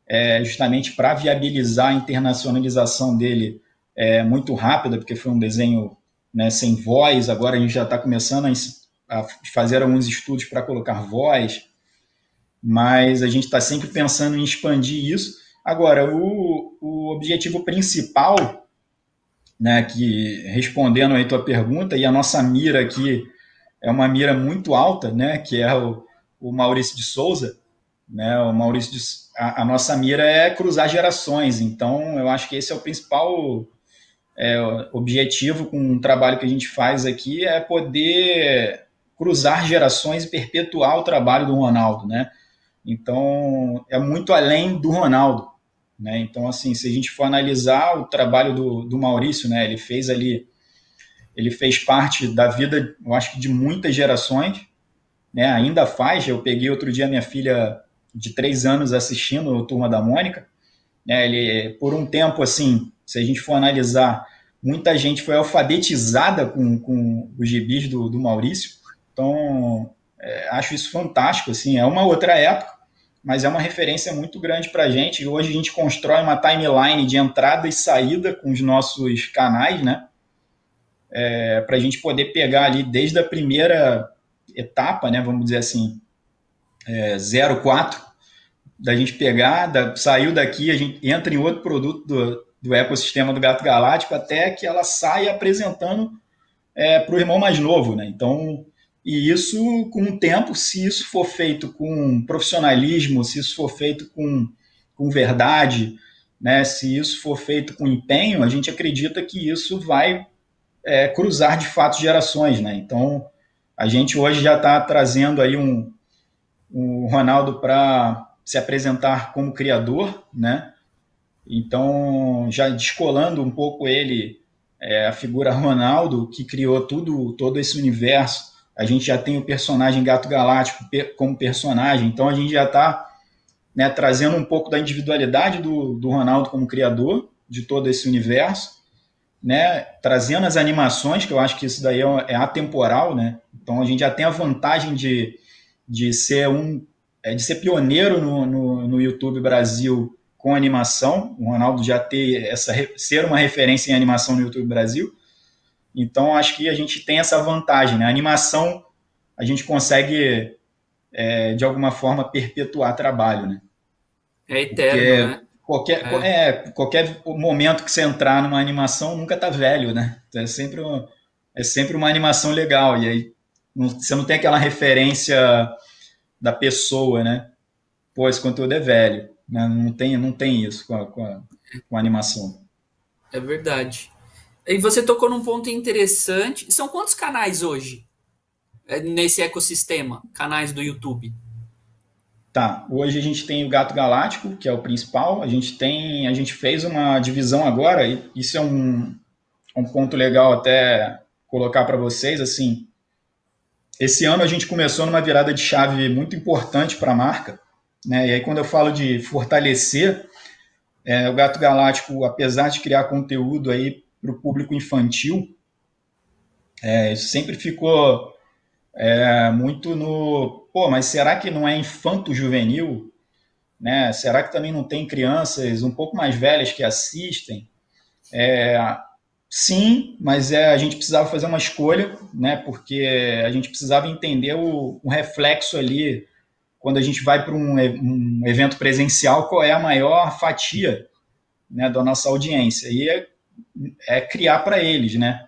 é, justamente para viabilizar a internacionalização dele é, muito rápida, porque foi um desenho né, sem voz, agora a gente já está começando a, a, fazer alguns estudos para colocar voz, mas a gente está sempre pensando em expandir isso. Agora, o, o objetivo principal, né, que respondendo aí tua pergunta, e a nossa mira aqui é uma mira muito alta, né, que é o, o Maurício de Souza, né, o Maurício de a, a, nossa mira é cruzar gerações, então eu acho que esse é o principal é, objetivo com o trabalho que a gente faz aqui, é poder cruzar gerações e perpetuar o trabalho do Ronaldo, né? Então, é muito além do Ronaldo, né? Então, assim, se a gente for analisar o trabalho do, do Maurício, né? Ele fez ali, ele fez parte da vida, eu acho que de muitas gerações, né? Ainda faz. Eu peguei outro dia minha filha de três anos assistindo o Turma da Mônica. Né, ele, por um tempo, assim, se a gente for analisar, muita gente foi alfabetizada com, com os gibis do, do Maurício. Então, é, acho isso fantástico. Assim, é uma outra época, mas é uma referência muito grande para a gente. E hoje a gente constrói uma timeline de entrada e saída com os nossos canais, né? É, para a gente poder pegar ali desde a primeira etapa, né? Vamos dizer assim, é, 04 da gente pegar, da, saiu daqui, a gente entra em outro produto do, do ecossistema do Gato Galáctico até que ela saia apresentando é, para o irmão mais novo, né? Então, e isso com o tempo, se isso for feito com profissionalismo, se isso for feito com, com verdade, né? Se isso for feito com empenho, a gente acredita que isso vai é, cruzar de fato gerações, né? Então, a gente hoje já está trazendo aí um, um Ronaldo para se apresentar como criador, né? Então, já descolando um pouco ele, é, a figura Ronaldo, que criou tudo, todo esse universo, a gente já tem o personagem Gato Galáctico como personagem, então a gente já está né, trazendo um pouco da individualidade do, do Ronaldo como criador de todo esse universo, né, trazendo as animações, que eu acho que isso daí é, é atemporal, né? Então a gente já tem a vantagem de, de ser um é, de ser pioneiro no, no, no YouTube Brasil com animação, o Ronaldo já ter essa ser uma referência em animação no YouTube Brasil. Então acho que a gente tem essa vantagem, né? A animação a gente consegue é, de alguma forma perpetuar trabalho, né? É eterno, né? Qualquer, é. é. qualquer momento que você entrar numa animação nunca tá velho, né? É sempre, um, é sempre uma animação legal. E aí não, você não tem aquela referência da pessoa, né? Pô, esse conteúdo é velho. Né? Não, tem, não tem isso com a, com, a, com a animação. É verdade. E você tocou num ponto interessante. São quantos canais hoje é, nesse ecossistema? Canais do YouTube? Tá, hoje a gente tem o Gato Galáctico, que é o principal. A gente tem, a gente fez uma divisão agora, e isso é um, um ponto legal até colocar para vocês, assim. Esse ano a gente começou numa virada de chave muito importante para a marca, né? E aí, quando eu falo de fortalecer, é, o Gato Galáctico, apesar de criar conteúdo aí para o público infantil, é, sempre ficou é, muito no. Pô, mas será que não é infanto-juvenil? Né? Será que também não tem crianças um pouco mais velhas que assistem? É, sim, mas é, a gente precisava fazer uma escolha, né? Porque a gente precisava entender o, o reflexo ali quando a gente vai para um, um, evento presencial, qual é a maior fatia né, da nossa audiência. E é, é criar para eles, né?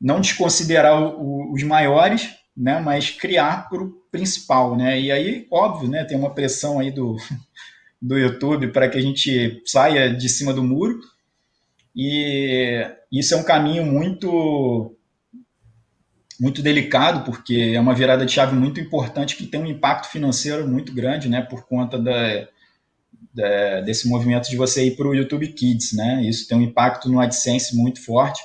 Não desconsiderar o, o, os maiores, né, mas criar para o principal. Né? E aí, óbvio, né, tem uma pressão aí do, do YouTube para que a gente saia de cima do muro. E isso é um caminho muito muito delicado, porque é uma virada de chave muito importante que tem um impacto financeiro muito grande, né, por conta da, da desse movimento de você ir para o YouTube Kids, né, isso tem um impacto no AdSense muito forte,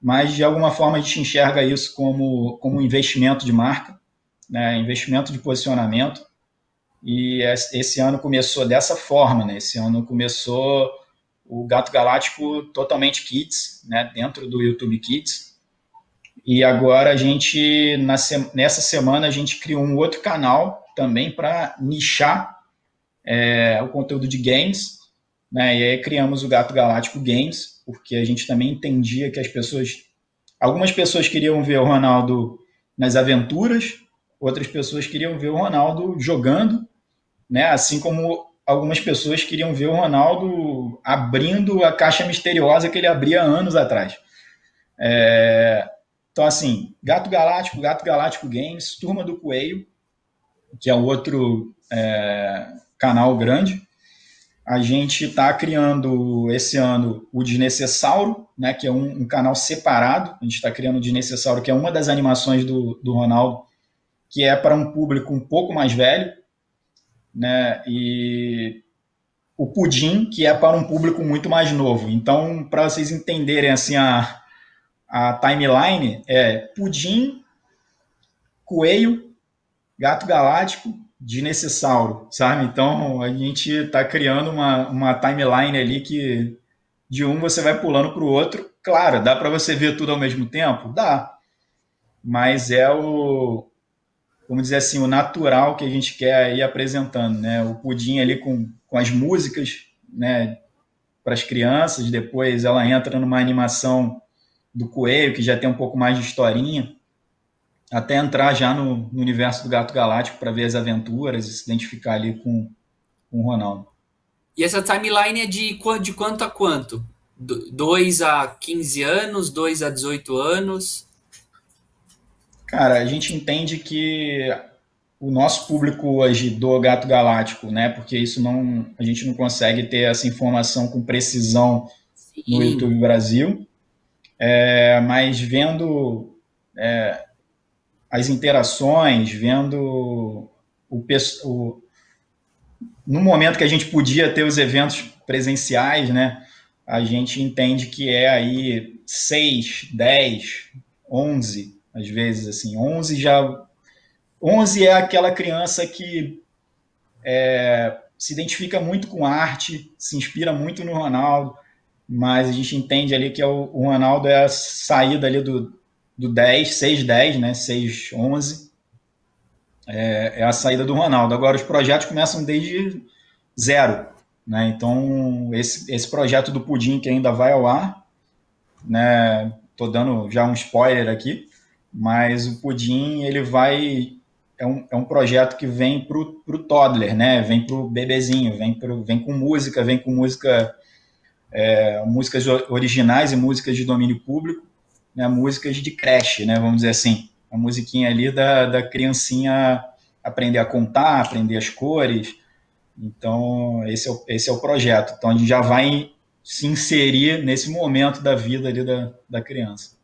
mas de alguma forma a gente enxerga isso como, como um investimento de marca, né, investimento de posicionamento, e esse ano começou dessa forma, né, esse ano começou o Gato Galáctico totalmente Kids, né, dentro do YouTube Kids, e agora a gente, nessa semana, a gente criou um outro canal também para nichar é, o conteúdo de games. Né? E aí criamos o Gato Galáctico Games, porque a gente também entendia que as pessoas. Algumas pessoas queriam ver o Ronaldo nas aventuras, outras pessoas queriam ver o Ronaldo jogando, né? assim como algumas pessoas queriam ver o Ronaldo abrindo a caixa misteriosa que ele abria anos atrás. É, então, assim, Gato Galáctico, Gato Galáctico Games, Turma do Coelho, que é outro é, canal grande. A gente está criando esse ano o Desnecessauro, né, que é um, um canal separado. A gente está criando o Desnecessauro, que é uma das animações do, do Ronaldo, que é para um público um pouco mais velho. Né, e o Pudim, que é para um público muito mais novo. Então, para vocês entenderem assim a, a timeline é Pudim, Coelho, Gato Galáctico, Dinecessauro, sabe? Então a gente está criando uma, uma timeline ali que de um você vai pulando para o outro. Claro, dá para você ver tudo ao mesmo tempo? Dá. Mas é o, vamos dizer assim, o natural que a gente quer ir apresentando, né? O pudim ali com, com as músicas, né? Para as crianças, depois ela entra numa animação do Coelho, que já tem um pouco mais de historinha, até entrar já no, no universo do Gato Galáctico para ver as aventuras e se identificar ali com, com o Ronaldo. E essa timeline é de, de quanto a quanto? 2 a 15 anos, 2 a 18 anos? Cara, a gente entende que o nosso público hoje do Gato Galáctico, né? Porque isso não, a gente não consegue ter essa informação com precisão Sim. no YouTube Brasil. É, mas vendo é, as interações, vendo o, o, no momento que a gente podia ter os eventos presenciais, né? A gente entende que é aí 6, 10, 11, às vezes assim, 11 já 11 é aquela criança que é, se identifica muito com arte, se inspira muito no Ronaldo, mas a gente entende ali que é o, o Ronaldo é a saída ali do, do 10, 6, 10, né? 6, 11. É, é a saída do Ronaldo. Agora, os projetos começam desde zero. Né? Então, esse, esse projeto do Pudim que ainda vai ao ar, né? Tô dando já um spoiler aqui, mas o Pudim ele vai é um, é um projeto que vem para o toddler, né? Vem para o bebezinho, vem, pro, vem com música, vem com música, é, músicas originais e músicas de domínio público, né? Músicas de creche, né? Vamos dizer assim, a musiquinha ali da, da criancinha aprender a contar, aprender as cores. Então esse é o, esse é o projeto. Então a gente já vai se inserir nesse momento da vida ali da, da criança.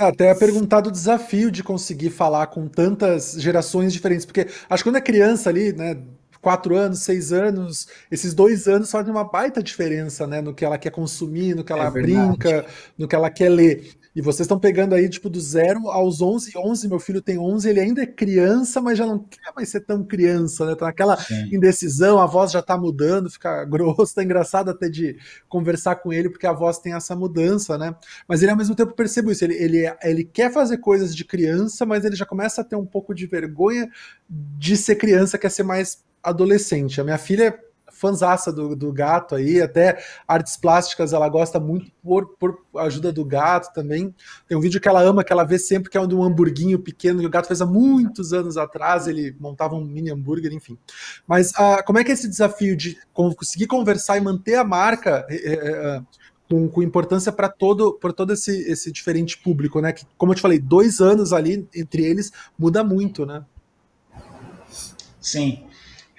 Até perguntar do desafio de conseguir falar com tantas gerações diferentes, porque acho que quando é criança ali, né, quatro anos, seis anos, esses dois anos fazem uma baita diferença, né, no que ela quer consumir, no que ela é brinca, no que ela quer ler. E vocês estão pegando aí, tipo, do zero aos 11. 11, meu filho tem 11, ele ainda é criança, mas já não quer mais ser tão criança, né? Tá naquela Sim. indecisão, a voz já tá mudando, fica grosso, tá engraçado até de conversar com ele, porque a voz tem essa mudança, né? Mas ele, ao mesmo tempo, percebo isso. Ele, ele, ele quer fazer coisas de criança, mas ele já começa a ter um pouco de vergonha de ser criança, quer ser mais adolescente. A minha filha fanzaça do, do gato aí, até artes plásticas ela gosta muito por, por ajuda do gato também. Tem um vídeo que ela ama, que ela vê sempre, que é um de um hamburguinho pequeno que o gato fez há muitos anos atrás, ele montava um mini hambúrguer, enfim. Mas uh, como é que é esse desafio de conseguir conversar e manter a marca uh, com, com, importância para todo, para todo esse, esse diferente público, né? Que, como eu te falei, dois anos ali entre eles muda muito, né? Sim.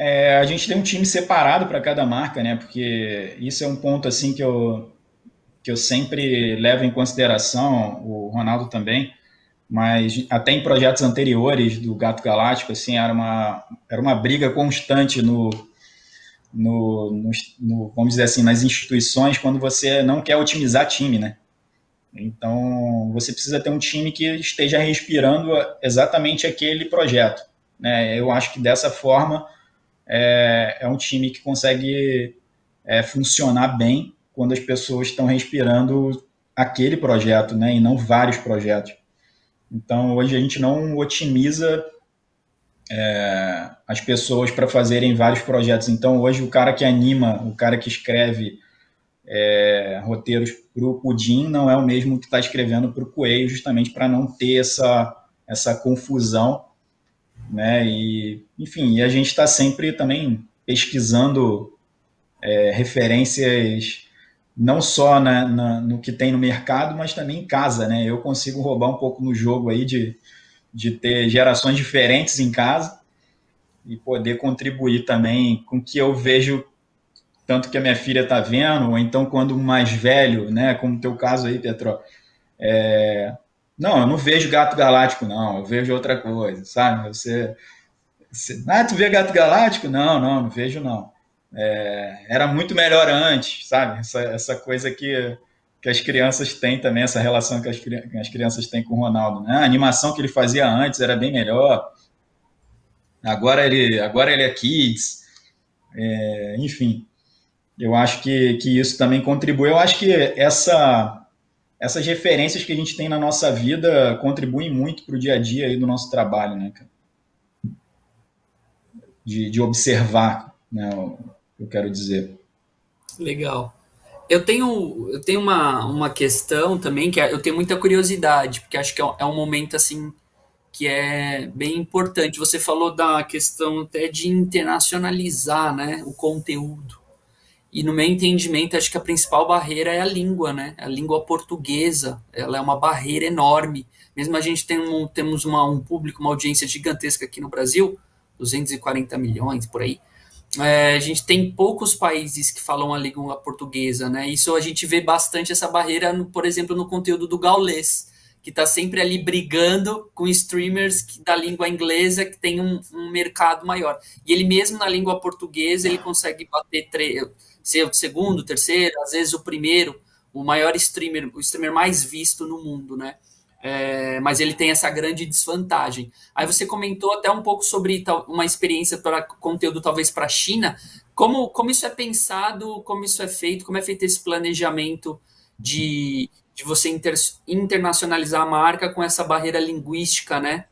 É, a gente tem um time separado para cada marca, né? Porque isso é um ponto assim que eu, que eu sempre levo em consideração, o Ronaldo também, mas até em projetos anteriores do Gato Galáctico, assim, era uma, era uma briga constante no, no, no, no, vamos dizer assim, nas instituições quando você não quer otimizar time, né? Então, você precisa ter um time que esteja respirando exatamente aquele projeto, né? Eu acho que dessa forma é, é um time que consegue é, funcionar bem quando as pessoas estão respirando aquele projeto, né, e não vários projetos. Então, hoje a gente não otimiza é, as pessoas para fazerem vários projetos. Então, hoje o cara que anima, o cara que escreve é, roteiros para o Pudim não é o mesmo que está escrevendo para o Coelho, justamente para não ter essa, essa confusão né? E, enfim, e a gente está sempre também pesquisando é, referências não só na, na, no que tem no mercado, mas também em casa, né? Eu consigo roubar um pouco no jogo aí de, de ter gerações diferentes em casa e poder contribuir também com o que eu vejo tanto que a minha filha está vendo, ou então quando o mais velho, né, como o teu caso aí, Petro, é, não, eu não vejo gato galáctico, não, eu vejo outra coisa, sabe? Você, você ah, tu vê gato galáctico? Não, não, não vejo não. É, era muito melhor antes, sabe? Essa, essa coisa que, que as crianças têm também, essa relação que as, que as crianças têm com o Ronaldo. Né? A animação que ele fazia antes era bem melhor. Agora ele, agora ele é kids. É, enfim, eu acho que, que isso também contribui. Eu acho que essa essas referências que a gente tem na nossa vida contribuem muito para o dia a dia aí do nosso trabalho, né, De, de observar, né, eu quero dizer. Legal. Eu tenho, eu tenho uma, uma questão também que é, eu tenho muita curiosidade, porque acho que é é um momento assim que é bem importante. Você falou da questão até de internacionalizar né, o conteúdo. E no meu entendimento, acho que a principal barreira é a língua, né? A língua portuguesa, ela é uma barreira enorme. Mesmo a gente tem um, temos uma, um público, uma audiência gigantesca aqui no Brasil, 240 milhões por aí. É, a gente tem poucos países que falam a língua portuguesa, né? Isso a gente vê bastante essa barreira, no, por exemplo, no conteúdo do gaulês, que está sempre ali brigando com streamers da língua inglesa que tem um, um, mercado maior. E ele mesmo na língua portuguesa ele consegue bater ser o segundo, terceiro, às vezes o primeiro, o maior streamer, o streamer mais visto no mundo, né? É, mas ele tem essa grande desvantagem. Aí você comentou até um pouco sobre uma experiência para conteúdo talvez para a China. Como, como isso é pensado, como isso é feito, como é feito esse planejamento de, de você inter, internacionalizar a marca com essa barreira linguística, né?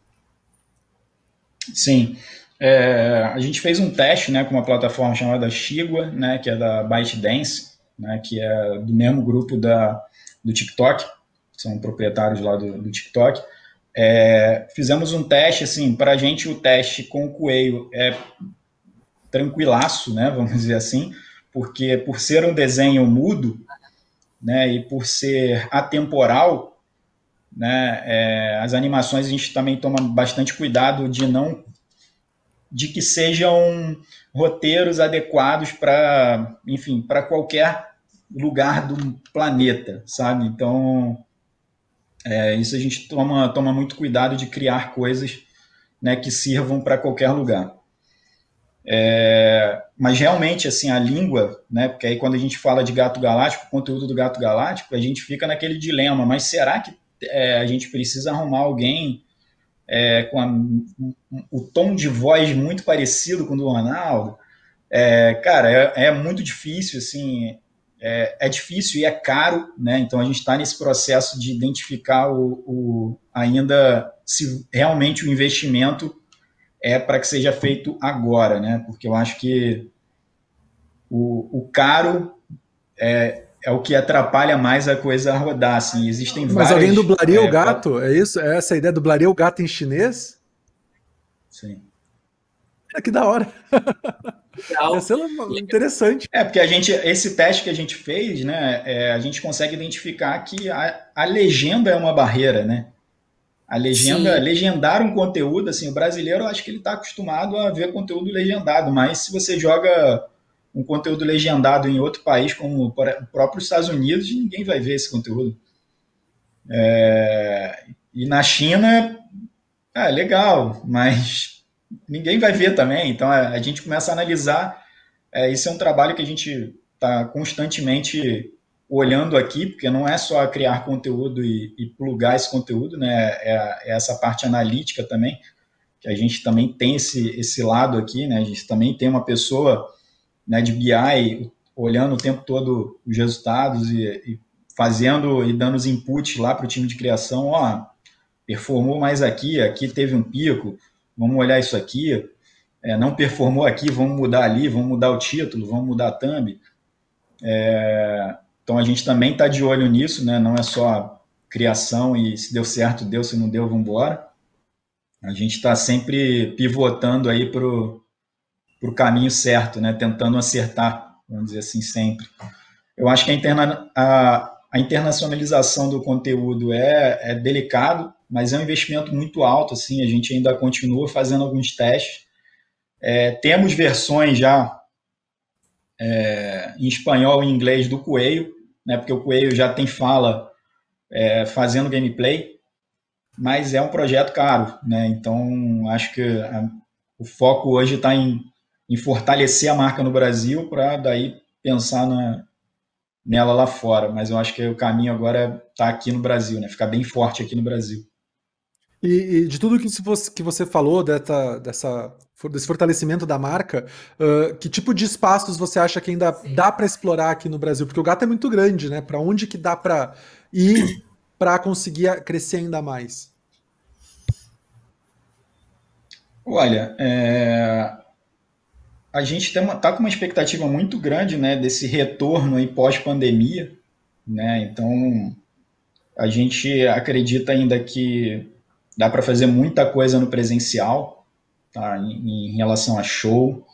Sim. É, a gente fez um teste né, com uma plataforma chamada Shigua, né, que é da ByteDance, né, que é do mesmo grupo da, do TikTok, são proprietários lá do, do TikTok. É, fizemos um teste, assim, para a gente o teste com o Coelho é tranquilaço, né, vamos dizer assim, porque por ser um desenho mudo, né, e por ser atemporal, né, é, as animações a gente também toma bastante cuidado de não de que sejam roteiros adequados para, enfim, para qualquer lugar do planeta, sabe? Então, é, isso a gente toma, toma muito cuidado de criar coisas né, que sirvam para qualquer lugar. É, mas realmente, assim, a língua, né, porque aí quando a gente fala de gato galáctico, conteúdo do gato galáctico, a gente fica naquele dilema, mas será que é, a gente precisa arrumar alguém é, com a, o tom de voz muito parecido com o do Ronaldo. É, cara, é, é, muito difícil, assim, é, é, difícil e é caro, né? Então a gente está nesse processo de identificar o, o, ainda se realmente o investimento é para que seja feito agora, né? Porque eu acho que o, o caro é, é o que atrapalha mais a coisa a rodar, assim, existem Mas várias, alguém dublaria é, o gato? É isso? É essa a ideia? Dublaria o gato em chinês? Sim. É que da hora. Essa é interessante. É, porque a gente, esse teste que a gente fez, né, é, a gente consegue identificar que a, a legenda é uma barreira, né? A legenda, Sim. legendar um conteúdo, assim, o brasileiro, acho que ele está acostumado a ver conteúdo legendado, mas se você joga um conteúdo legendado em outro país, como o próprio Estados Unidos, ninguém vai ver esse conteúdo. É, e na China, é legal, mas ninguém vai ver também. Então a, a gente começa a analisar. É, isso é um trabalho que a gente está constantemente olhando aqui, porque não é só criar conteúdo e, e plugar esse conteúdo, né? É, é, essa parte analítica também, que a gente também tem esse, esse lado aqui, né? A gente também tem uma pessoa né, de BI, olhando o tempo todo os resultados e, e fazendo e dando os inputs lá para o time de criação, ó, performou mais aqui, aqui teve um pico, vamos olhar isso aqui, é, não performou aqui, vamos mudar ali, vamos mudar o título, vamos mudar a thumb. É, então a gente também está de olho nisso, né? não é só criação e se deu certo, deu, se não deu, vamos embora. A gente está sempre pivotando aí para para o caminho certo, né? tentando acertar, vamos dizer assim, sempre. Eu acho que a, interna, a, a internacionalização do conteúdo é, é delicado, mas é um investimento muito alto, assim, a gente ainda continua fazendo alguns testes. É, temos versões já é, em espanhol e inglês do Coelho, né, porque o Coelho já tem fala é, fazendo gameplay, mas é um projeto caro, né, então acho que a, o foco hoje está em em fortalecer a marca no Brasil para daí pensar na, nela lá fora. Mas eu acho que o caminho agora é estar tá aqui no Brasil, né? Ficar bem forte aqui no Brasil. E, e de tudo que você, que você falou dessa, dessa, desse fortalecimento da marca, uh, que tipo de espaços você acha que ainda dá para explorar aqui no Brasil? Porque o gato é muito grande, né? Para onde que dá para ir para conseguir crescer ainda mais? Olha, é, a gente está com uma expectativa muito grande né, desse retorno aí pós-pandemia. Né? Então, a gente acredita ainda que dá para fazer muita coisa no presencial, tá? Em, em relação a show,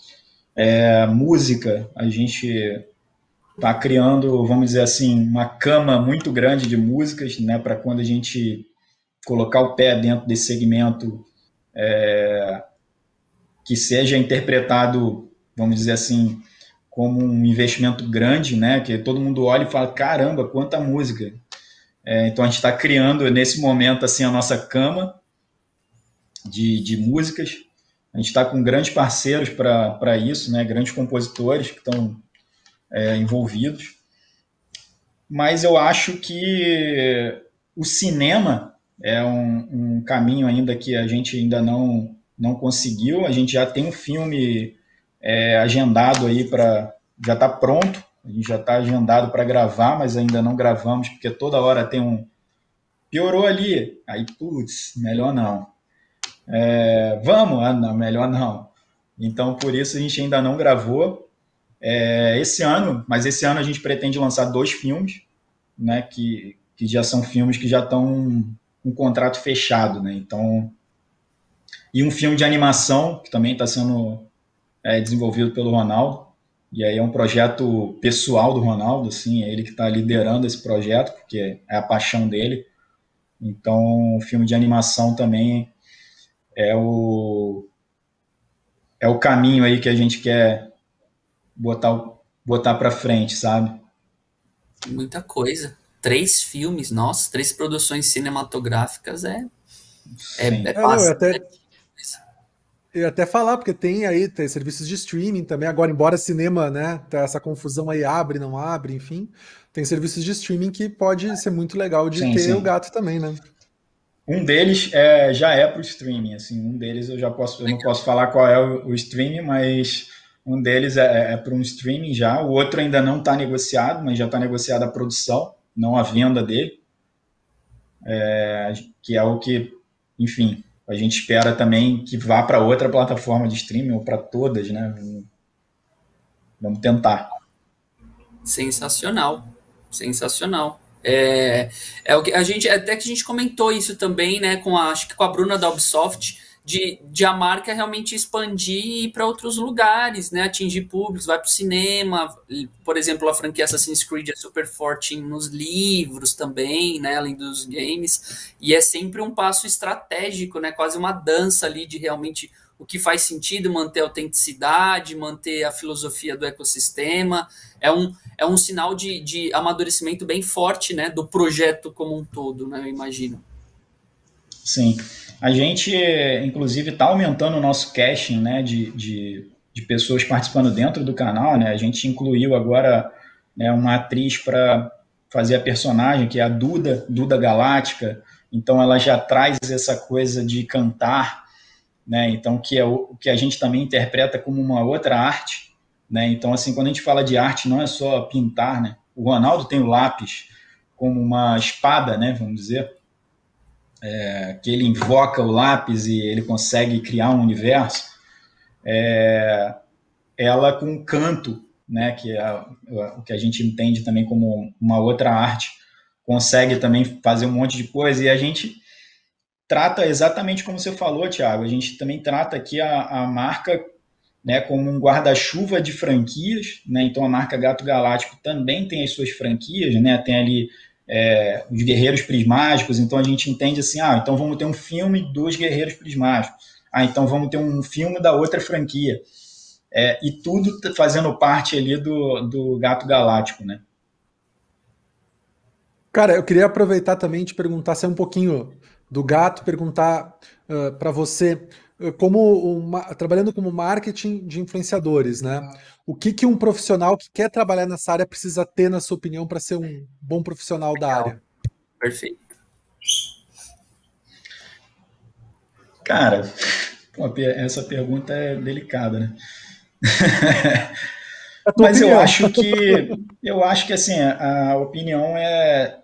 é, música, a gente está criando, vamos dizer assim, uma cama muito grande de músicas, né, para quando a gente colocar o pé dentro desse segmento é, que seja interpretado, vamos dizer assim, como um investimento grande, né, que todo mundo olha e fala, caramba, quanta música. É, então a gente está criando nesse momento assim a nossa cama de, de músicas. A gente está com grandes parceiros para isso, né, grandes compositores que estão é, envolvidos. Mas eu acho que o cinema é um, um, caminho ainda que a gente ainda não, não conseguiu. A gente já tem um filme é, agendado aí para. Já está pronto, a gente já está agendado para gravar, mas ainda não gravamos, porque toda hora tem um. Piorou ali. Aí, putz, melhor não. É, vamos? Ah, não, melhor não. Então, por isso a gente ainda não gravou é, esse ano, mas esse ano a gente pretende lançar dois filmes, né, que, que já são filmes que já estão um contrato fechado, né? Então, e um filme de animação que também está sendo é, desenvolvido pelo Ronaldo. E aí é um projeto pessoal do Ronaldo, assim, é ele que está liderando esse projeto, porque é a paixão dele. Então, o filme de animação também é o é o caminho aí que a gente quer botar botar para frente, sabe? Muita coisa três filmes, nossa, três produções cinematográficas é. É, é, é eu, até, eu ia até falar, porque tem aí tem serviços de streaming também. Agora, embora cinema, né, tá essa confusão aí abre, não abre, enfim, tem serviços de streaming que pode ser muito legal de sim, ter sim. o gato também, né? Um deles é, já é para o streaming, assim, um deles eu já posso, eu não posso falar qual é o, o streaming, mas um deles é, é para um streaming já, o outro ainda não está negociado, mas já está negociada a produção não a venda dele, é, que é o que, enfim, a gente espera também que vá para outra plataforma de streaming ou para todas, né? Vamos tentar. Sensacional, sensacional. É, é o que a gente até que a gente comentou isso também, né? Com a, acho que com a Bruna da Ubisoft de, de a marca realmente expandir e ir para outros lugares, né? Atingir públicos, vai para o cinema. Por exemplo, a franquia Assassin's Creed é super forte nos livros também, né? Além dos games. E é sempre um passo estratégico, né? Quase uma dança ali de realmente o que faz sentido, manter a autenticidade, manter a filosofia do ecossistema. É um, é um sinal de, de amadurecimento bem forte, né? Do projeto como um todo, né? Eu imagino. Sim. A gente, inclusive, está aumentando o nosso caching né, de, de, de, pessoas participando dentro do canal. Né? A gente incluiu agora né, uma atriz para fazer a personagem, que é a Duda, Duda Galáctica. Então, ela já traz essa coisa de cantar, né? então, que é o que a gente também interpreta como uma outra arte. Né? Então, assim, quando a gente fala de arte, não é só pintar. Né? O Ronaldo tem o lápis como uma espada, né, vamos dizer é, que ele invoca o lápis e ele consegue criar um universo, é, ela com canto, né, que é o que a gente entende também como uma outra arte, consegue também fazer um monte de coisa e a gente trata exatamente como você falou, Thiago, a gente também trata aqui a, a marca né, como um guarda-chuva de franquias, né, então a marca Gato Galáctico também tem as suas franquias, né, tem ali é, os guerreiros prismáticos, então a gente entende assim, ah, então vamos ter um filme dos guerreiros prismáticos, ah, então vamos ter um filme da outra franquia, é, e tudo fazendo parte ali do, do Gato Galáctico, né? Cara, eu queria aproveitar também e te perguntar se é um pouquinho do gato, perguntar uh, para você como uma, trabalhando como marketing de influenciadores, né? O que, que um profissional que quer trabalhar nessa área precisa ter, na sua opinião, para ser um bom profissional da área? Perfeito. Cara, essa pergunta é delicada, né? Mas opinião. eu acho que eu acho que assim a opinião é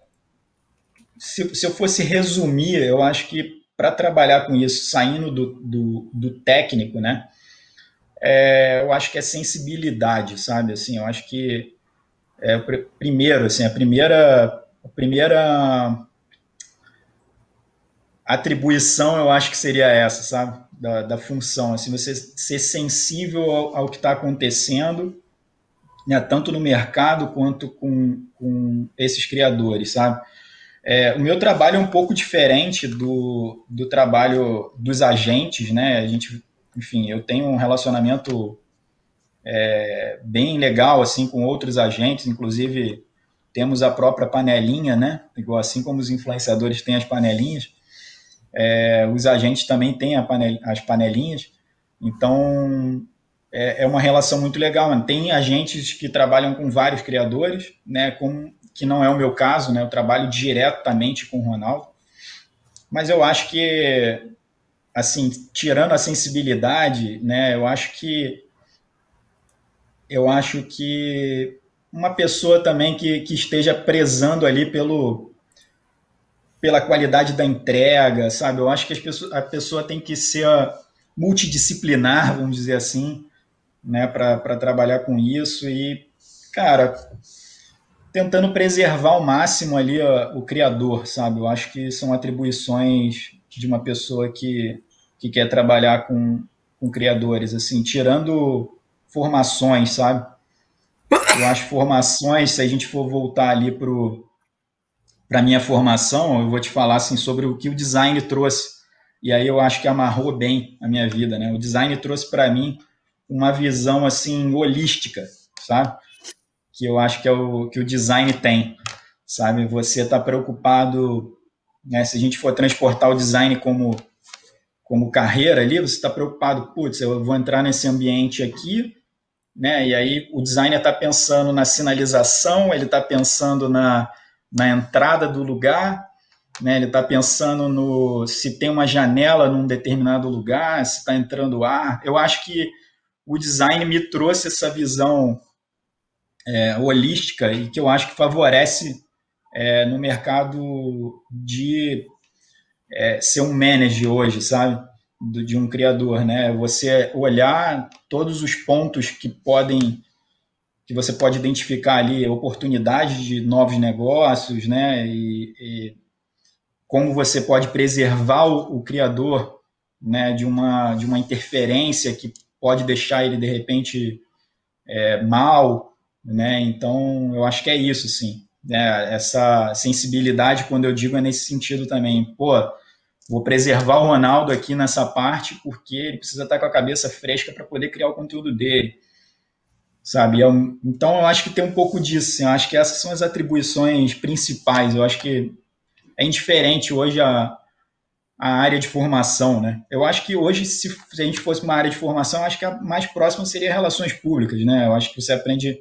se, se eu fosse resumir, eu acho que para trabalhar com isso, saindo do, do, do técnico, né? É, eu acho que é sensibilidade, sabe? Assim, eu acho que é, primeiro, assim, a primeira, a primeira atribuição eu acho que seria essa, sabe? Da, da função, assim, você ser sensível ao, ao que está acontecendo, né, tanto no mercado quanto com, com esses criadores, sabe? É, o meu trabalho é um pouco diferente do, do trabalho dos agentes, né? A gente, enfim, eu tenho um relacionamento é, bem legal assim com outros agentes, inclusive temos a própria panelinha, né? Igual assim como os influenciadores têm as panelinhas, é, os agentes também têm panel, as panelinhas. Então é, é, uma relação muito legal. Tem agentes que trabalham com vários criadores, né? Com, que não é o meu caso, né? Eu trabalho diretamente com o Ronaldo. Mas eu acho que assim, tirando a sensibilidade, né? Eu acho que eu acho que uma pessoa também que, que esteja prezando ali pelo, pela qualidade da entrega, sabe? Eu acho que pessoas, a pessoa tem que ser multidisciplinar, vamos dizer assim, né, para trabalhar com isso e, cara, tentando preservar ao máximo ali ó, o criador, sabe? Eu acho que são atribuições de uma pessoa que, que quer trabalhar com, com criadores, assim, tirando formações, sabe? Eu acho formações, se a gente for voltar ali para a minha formação, eu vou te falar assim, sobre o que o design trouxe. E aí eu acho que amarrou bem a minha vida, né? O design trouxe para mim uma visão assim holística, sabe? Que eu acho que é o que o design tem, sabe? Você está preocupado, né? Se a gente for transportar o design como como carreira ali, você está preocupado, putz, eu vou entrar nesse ambiente aqui, né? E aí o designer está pensando na sinalização, ele está pensando na, na entrada do lugar, né? Ele está pensando no se tem uma janela num determinado lugar, se está entrando ar. Eu acho que o design me trouxe essa visão é, holística e que eu acho que favorece é, no mercado de é, ser um manager hoje, sabe? do, de um criador, né? Você olhar todos os pontos que podem que você pode identificar ali oportunidades de novos negócios, né? E, e como você pode preservar o, o, criador, né? De uma de uma interferência que pode deixar ele de repente é, mal, né? Então eu acho que é isso, sim. Né? Essa sensibilidade, quando eu digo, é nesse sentido também. Pô, Vou preservar o Ronaldo aqui nessa parte porque ele precisa estar com a cabeça fresca para poder criar o conteúdo dele. Sabe? Então eu acho que tem um pouco disso. Assim, eu acho que essas são as atribuições principais. Eu acho que é indiferente hoje a, a área de formação, né? Eu acho que hoje, se, se a gente fosse uma área de formação, acho que a mais próxima seria relações públicas, né? Eu acho que você aprende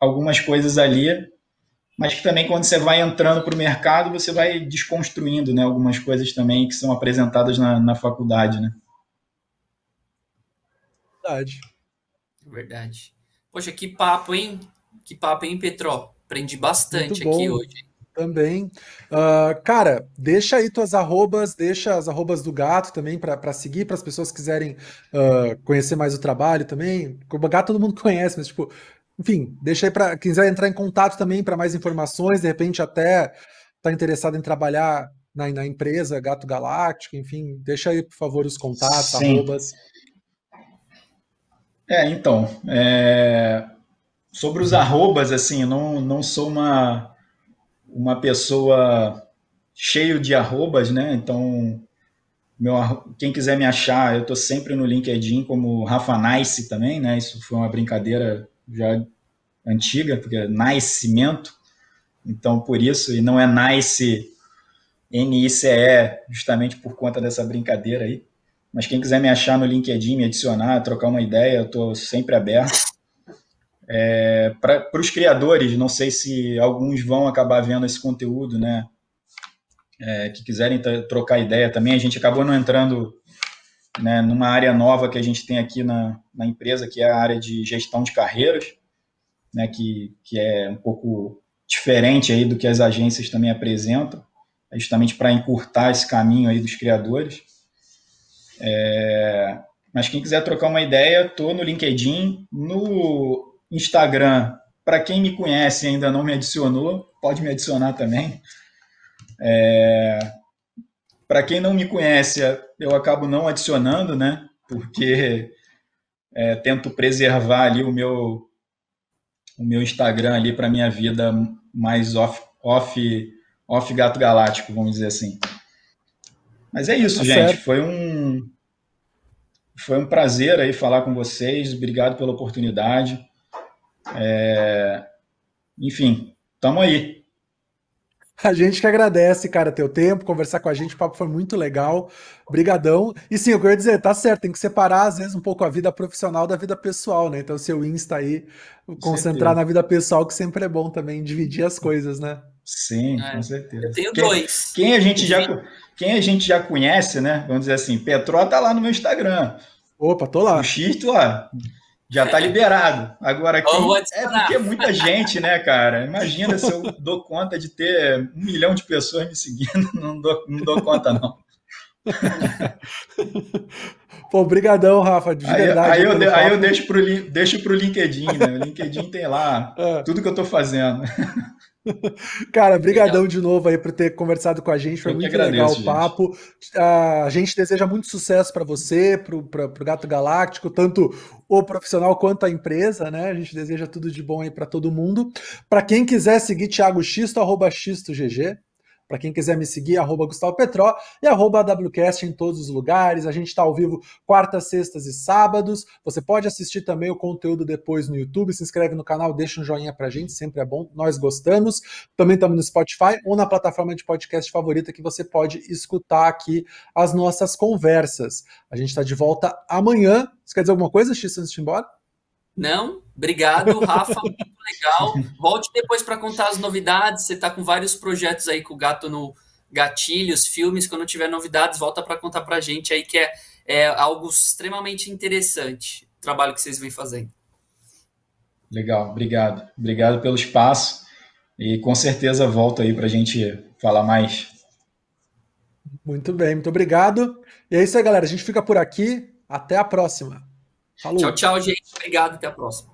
algumas coisas ali mas que também quando você vai entrando para o mercado, você vai desconstruindo né, algumas coisas também que são apresentadas na, na faculdade. Né? Verdade. Verdade. Poxa, que papo, hein? Que papo, hein, Petró? Aprendi bastante aqui hoje. Também. Uh, cara, deixa aí tuas arrobas, deixa as arrobas do gato também para seguir, para as pessoas que quiserem uh, conhecer mais o trabalho também. O gato todo mundo conhece, mas tipo, enfim, deixa aí para quem quiser entrar em contato também para mais informações, de repente até está interessado em trabalhar na, na, empresa Gato Galáctico, enfim, deixa aí, por favor, os contatos, Sim. arrobas. É, então, é... sobre os arrobas, assim, não, não sou uma, uma pessoa cheio de arrobas, né? Então, meu, quem quiser me achar, eu estou sempre no LinkedIn como Rafa Nice também, né? Isso foi uma brincadeira já antiga, porque é nascimento, então por isso, e não é nice, N-I-C-E, justamente por conta dessa brincadeira aí. Mas quem quiser me achar no LinkedIn, me adicionar, trocar uma ideia, eu estou sempre aberto. É, Para os criadores, não sei se alguns vão acabar vendo esse conteúdo, né? É, que quiserem trocar ideia também, a gente acabou não entrando né, numa área nova que a gente tem aqui na, na empresa, que é a área de gestão de carreiras, né, que, que é um pouco diferente aí do que as agências também apresentam, é justamente para encurtar esse caminho aí dos criadores. É, mas quem quiser trocar uma ideia, estou no LinkedIn, no Instagram. Para quem me conhece e ainda não me adicionou, pode me adicionar também. É, para quem não me conhece, eu acabo não adicionando, né? Porque é, tento preservar ali o meu o meu Instagram ali para minha vida mais off, off, off gato galáctico, vamos dizer assim. Mas é isso, tá gente. Certo. Foi um foi um prazer aí falar com vocês. Obrigado pela oportunidade. É, enfim, tamo aí. A gente que agradece, cara, teu tempo, conversar com a gente, o papo foi muito legal. Brigadão. E sim, eu queria dizer, tá certo, tem que separar às vezes um pouco a vida profissional da vida pessoal, né? Então, seu Insta aí, concentrar na vida pessoal, que sempre é bom também dividir as coisas, né? Sim, é. com certeza. Eu tenho quem, dois. Quem a gente já quem a gente já conhece, né? Vamos dizer assim, Petró tá lá no meu Instagram. Opa, tô lá. O Xisto, ó, já está liberado. Agora, quem... é porque é muita gente, né, cara? Imagina se eu dou conta de ter um milhão de pessoas me seguindo. Não dou, não dou conta, não. Pô, brigadão, Rafa, de aí, verdade. Aí eu, de, aí eu deixo para o deixo pro LinkedIn, né? O LinkedIn tem lá é. tudo que eu estou fazendo. Cara, brigadão de novo aí por ter conversado com a gente, foi eu muito agradeço, legal o papo. A gente deseja muito sucesso para você, para o Gato Galáctico, tanto o profissional quanto a empresa, né? A gente deseja tudo de bom aí para todo mundo. Para quem quiser seguir Thiago Xisto, arroba XistoGG, para quem quiser me seguir, arroba Gustavo Petró e arroba WCast em todos os lugares. A gente está ao vivo quartas, sextas e sábados. Você pode assistir também o conteúdo depois no YouTube. Se inscreve no canal, deixa um joinha para a gente, sempre é bom. Nós gostamos. Também estamos no Spotify ou na plataforma de podcast favorita que você pode escutar aqui as nossas conversas. A gente está de volta amanhã. Você quer dizer alguma coisa, X, antes de ir embora? Não, obrigado, Rafa, muito legal. Volte depois para contar as novidades. Você está com vários projetos aí com o gato no gatilhos, filmes. Quando tiver novidades, volta para contar para a gente aí que é, é algo extremamente interessante o trabalho que vocês vêm fazendo. Legal, obrigado. Obrigado pelo espaço e com certeza volto aí para a gente falar mais. Muito bem, muito obrigado. E é isso aí, galera. A gente fica por aqui. Até a próxima. Falou. Tchau, tchau, gente. Obrigado. Até a próxima.